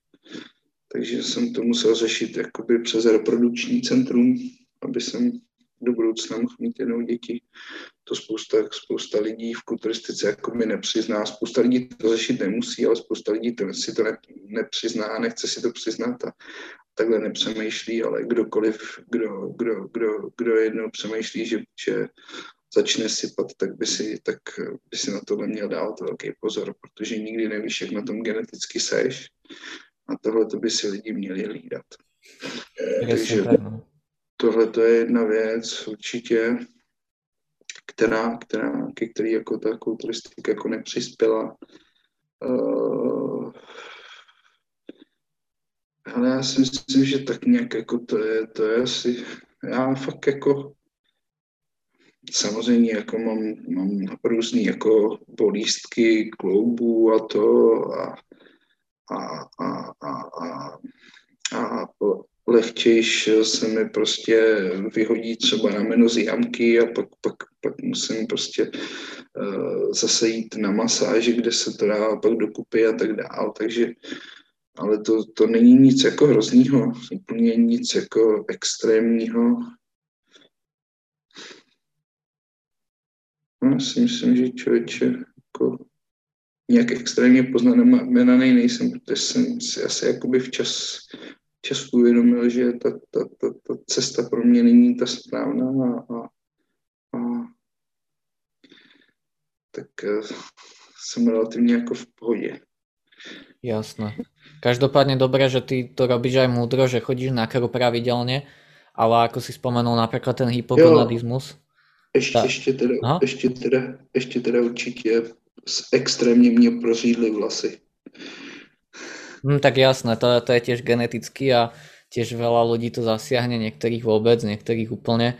takže jsem to musel řešit jakoby přes reprodukční centrum, aby jsem do budoucna mohl mít jednou děti. To spousta, spousta lidí v kulturistice jako mi nepřizná. Spousta lidí to řešit nemusí, ale spousta lidí to, si to ne, nepřizná, nechce si to přiznat a takhle nepřemýšlí, ale kdokoliv, kdo, kdo, kdo, kdo jednou přemýšlí, že, že začne sypat, tak by si, tak by si na tohle měl dávat velký pozor, protože nikdy nevíš, jak na tom geneticky seš a tohle to by si lidi měli hlídat. Takže no. Tohle to je jedna věc určitě, která, která, ke který jako ta kulturistika jako nepřispěla. Uh, ale já si myslím, že tak nějak jako to je, to je asi, já fakt jako samozřejmě jako mám, mám různý jako bolístky kloubů a to a, a, a, a, a, a lehčejš se mi prostě vyhodí třeba rameno z jamky a pak, pak, pak musím prostě uh, zase jít na masáži, kde se to dá pak dokupy a tak dál, takže ale to, to není nic jako hroznýho, úplně nic jako extrémního, No, si myslím, že člověče jako nějak extrémně poznamenaný nejsem, protože jsem si asi jakoby včas, včas uvědomil, že ta, ta, ta, ta cesta pro mě není ta správná a, a, a tak uh, jsem relativně jako v pohodě. Jasné. Každopádně dobré, že ty to robíš aj múdro, že chodíš na krv pravidelně, ale ako si spomenul například ten hypogonadismus, Ještě, ještě, teda, ještě, teda, ještě teda určitě extrémně mě prořídly vlasy. Hm, tak jasné, to, to je tiež geneticky a tiež veľa ľudí to zasiahne, niektorých vôbec, niektorých úplne.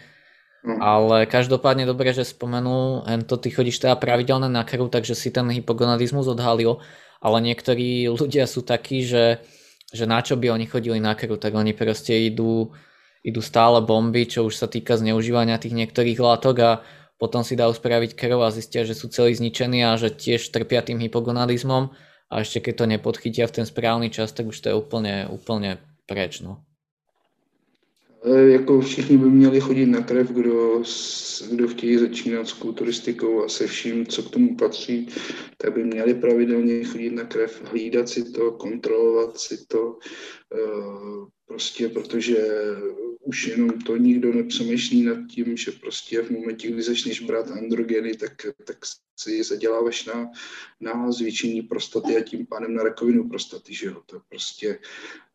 Mm. Ale každopádne dobre, že spomenul, to ty chodíš teda pravidelne na krv, takže si ten hypogonadizmus odhalil, ale niektorí ľudia sú takí, že, že na čo by oni chodili na krv, tak oni proste idú, idú stále bomby, čo už sa týka zneužívania tých niektorých látok a potom si dajú spraviť krv a zistia, že sú celý zničení a že tiež trpia tým hypogonadizmom a ešte keď to nepodchytia v ten správný čas, tak už to je úplně, úplně preč. No. Jako všichni by měli chodit na krev, kdo, kdo chtějí začínat s kulturistikou a se vším, co k tomu patří, tak by měli pravidelně chodit na krev, hlídat si to, kontrolovat si to, eh, prostě protože už jenom to nikdo nepřemýšlí nad tím, že prostě v momentě, kdy začneš brát androgeny, tak, tak si zaděláváš na, na zvýšení prostaty a tím pádem na rakovinu prostaty, že jo, to je prostě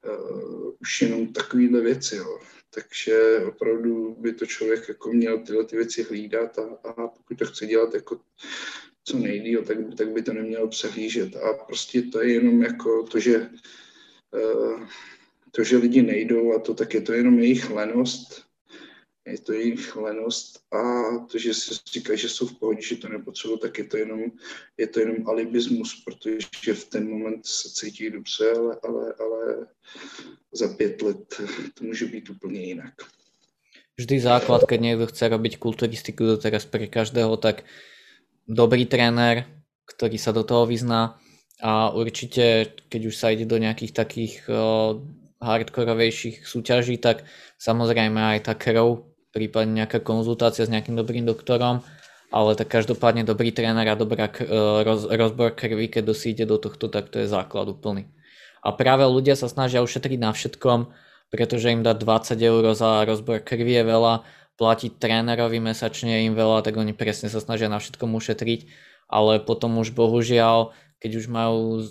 uh, už jenom takovýhle věci, jo. Takže opravdu by to člověk jako měl tyhle ty věci hlídat a, a pokud to chce dělat jako co nejdíl, tak, tak by to nemělo přehlížet. A prostě to je jenom jako to, že uh, to, že lidi nejdou a to, tak je to jenom jejich lenost, je to jejich lenost a to, že si říkají, že jsou v pohodě, že to nepotřebují, tak je to jenom, je to jenom alibismus, protože v ten moment se cítí dobře, ale, ale, ale za pět let to může být úplně jinak. Vždy základ, keď někdo chce robiť kulturistiku do teraz pre každého, tak dobrý trenér, ktorý sa do toho vyzná a určite, keď už sa ide do nejakých takých hardkorovejších súťaží, tak samozrejme aj tá krv, prípadne nejaká konzultácia s nejakým dobrým doktorom, ale tak každopádne dobrý tréner a dobrá e, roz, rozbor krvi, keď ide do tohto, tak to je základ úplný. A práve ľudia sa snažia ušetriť na všetkom, pretože im dá 20 eur za rozbor krvi je veľa, platiť trénerovi mesačne im veľa, tak oni presne sa snažia na všetkom ušetriť, ale potom už bohužiaľ, keď už majú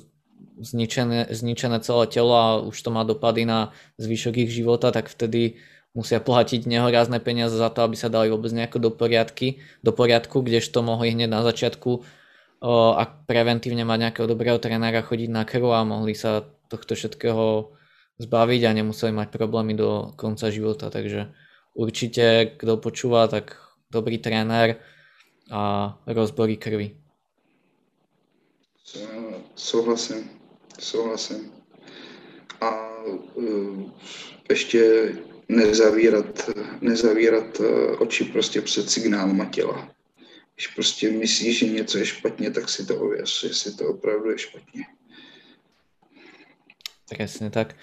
zničené, zničené celé telo a už to má dopady na zvyšok ich života, tak vtedy musia platiť nehorázne peniaze za to, aby sa dali vôbec nejako do, poriadky, do poriadku, kdežto mohli hneď na začiatku o, a preventívne mať nejakého dobrého trenéra chodiť na krv a mohli sa tohto všetkého zbaviť a nemuseli mať problémy do konca života. Takže určite, kto počúva, tak dobrý trenér a rozbory krvi. Souhlasím souhlasím. A uh, ještě nezavírat, nezavírat uh, oči prostě před signálama těla. Když prostě myslíš, že něco je špatně, tak si to ověř, jestli to opravdu je špatně. Presne tak.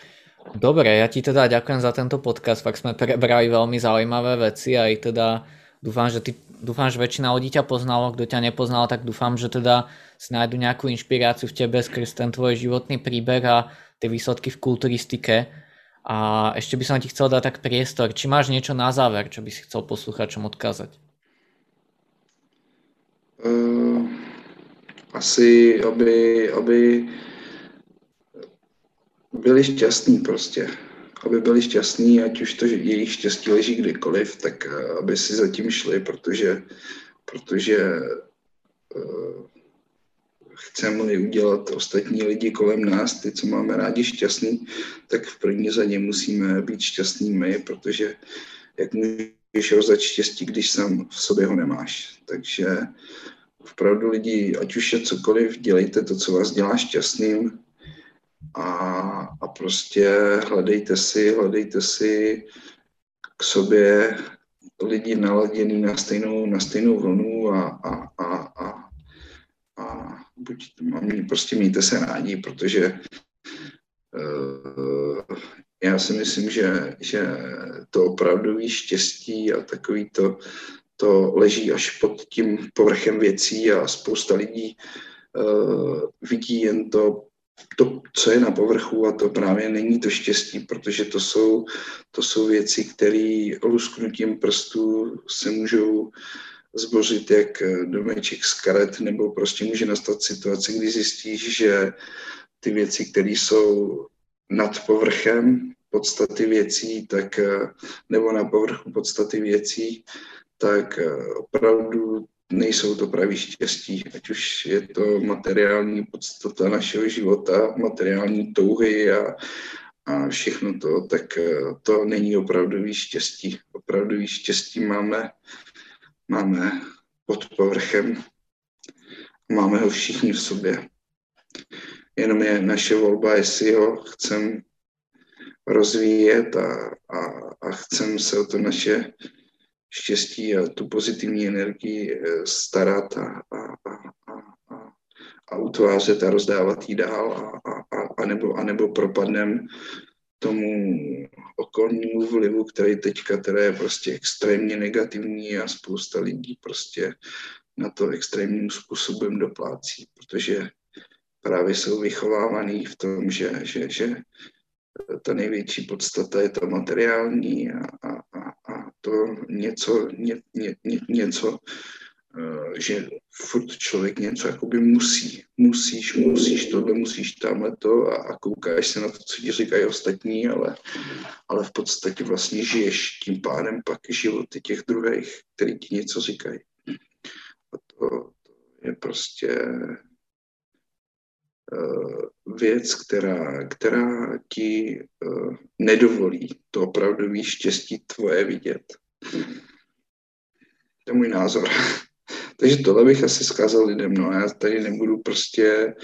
Dobre, ja ti teda ďakujem za tento podcast, fakt sme prebrali veľmi zaujímavé veci aj teda dúfam, že ty dúfam, že väčšina ľudí ťa poznalo, kto ťa nepoznal, tak dúfam, že teda si nájdu nejakú inšpiráciu v tebe skrz ten tvoj životný príbeh a tie výsledky v kulturistike. A ešte by som ti chcel dať tak priestor. Či máš niečo na záver, čo by si chcel posluchačom odkázať? Uh, asi, aby, aby byli šťastní prostě aby byli šťastní, ať už to, že jejich štěstí leží kdykoliv, tak eh, aby si zatím šli, protože, protože uh, chceme udělat ostatní lidi kolem nás, ty, co máme rádi šťastný, tak v první řadě musíme být šťastní my, protože jak můžeš rozdat štěstí, když sám v sobě ho nemáš. Takže opravdu lidi, ať už je cokoliv, dělejte to, co vás dělá šťastným, a, a prostě hledejte si, hledejte si k sobě lidi naladěný na stejnou, na stejnou vlnu a, a, a, a buď, prostě mějte se rádi, protože uh, já si myslím, že, že to opravdový štěstí a takový to, to leží až pod tím povrchem věcí a spousta lidí uh, vidí jen to to, co je na povrchu a to právě není to štěstí, protože to jsou, to jsou věci, které lusknutím prstů se můžou zbořit jak domeček z karet, nebo prostě může nastat situace, kdy zjistíš, že ty věci, které jsou nad povrchem podstaty věcí, tak, nebo na povrchu podstaty věcí, tak opravdu nejsou to pravý štěstí, ať už je to materiální podstata našeho života, materiální touhy a, a všechno to, tak to není opravdový štěstí. Opravdový štěstí máme, máme pod povrchem, máme ho všichni v sobě. Jenom je naše volba, jestli ho chcem rozvíjet a, a, a chcem se o to naše štěstí a tu pozitivní energii eh, starat a, a, a, a, a utvářet a rozdávat jí dál a, a, a, nebo, a nebo propadnem tomu okolnímu vlivu, který teďka teda je prostě extrémně negativní a spousta lidí prostě na to extrémním způsobem doplácí, protože právě jsou vychovávaný v tom, že, že, že ta největší podstata je to materiální a, a, a, to něco, ně, ně, ně, něco, že furt člověk něco jakoby musí, musíš, musíš tohle, musíš tamhle to a, a koukáš se na to, co ti říkají ostatní, ale, ale v podstatě vlastně žiješ tím pádem pak životy těch druhých, který ti něco říkají. A to, to je prostě Eh, věc, která, která ti uh, nedovolí to opravdový štěstí tvoje vidět. To je můj názor. Takže tohle bych asi zkázal lidem. No já tady nebudu prostě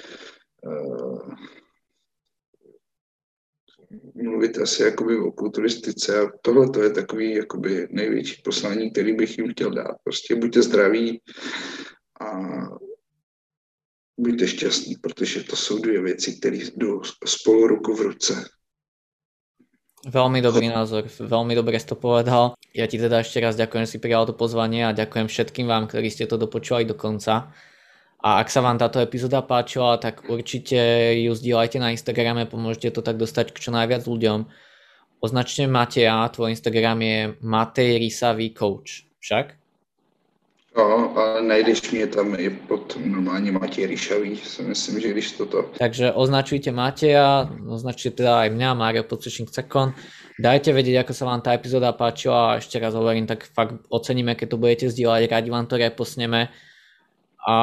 uh, mluvit asi jakoby o kulturistice a tohle to je takový jakoby největší poslání, který bych jim chtěl dát. Prostě buďte zdraví a buďte šťastní, protože to jsou dvě věci, které jdou spolu ruku v ruce. Veľmi dobrý názor, veľmi dobre si to povedal. Ja ti teda ešte raz ďakujem, že si prijal to pozvanie a ďakujem všetkým vám, ktorí ste to dopočúvali do konca. A ak sa vám táto epizóda páčila, tak určite ju zdieľajte na Instagrame, pomôžete to tak dostať k čo najviac ľuďom. Označte Mateja, tvoj Instagram je Matej Rysavý coach, však? No, a najdeš mě tam i pod normálně Matěj Ryšavý, si myslím, že když toto. Takže označujte Mateja, označujte teda aj mňa, Mário Podsušník Cekon. Dajte vedieť, ako sa vám tá epizóda páčila a ešte raz hovorím, tak fakt oceníme, keď to budete zdieľať, rádi vám to reposneme. A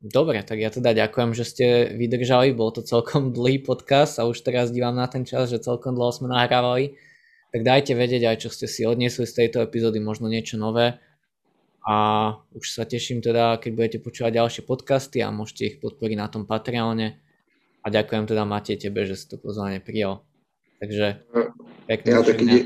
dobre, tak ja teda ďakujem, že ste vydržali, bol to celkom dlhý podcast a už teraz dívam na ten čas, že celkom dlho sme nahrávali. Tak dajte vedieť aj, čo ste si odniesli z tejto epizódy, možno niečo nové a už sa teším teda, keď budete počúvať ďalšie podcasty a môžete ich podporiť na tom Patreone a ďakujem teda Matej tebe, že si to pozvání přijal. Takže pěkný já taky, dě,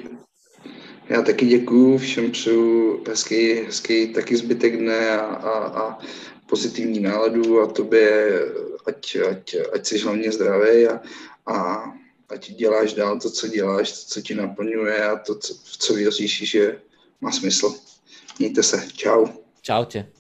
já taky děkuju, všem přeju hezký, hezký taky zbytek dne a, a, a pozitivní náladu a tobě, ať, ať, ať jsi hlavně zdravý a, a ať děláš dál to, co děláš, to, co ti naplňuje a to, co, v co věříš, že má smysl. Mějte se. Čau. Čaute.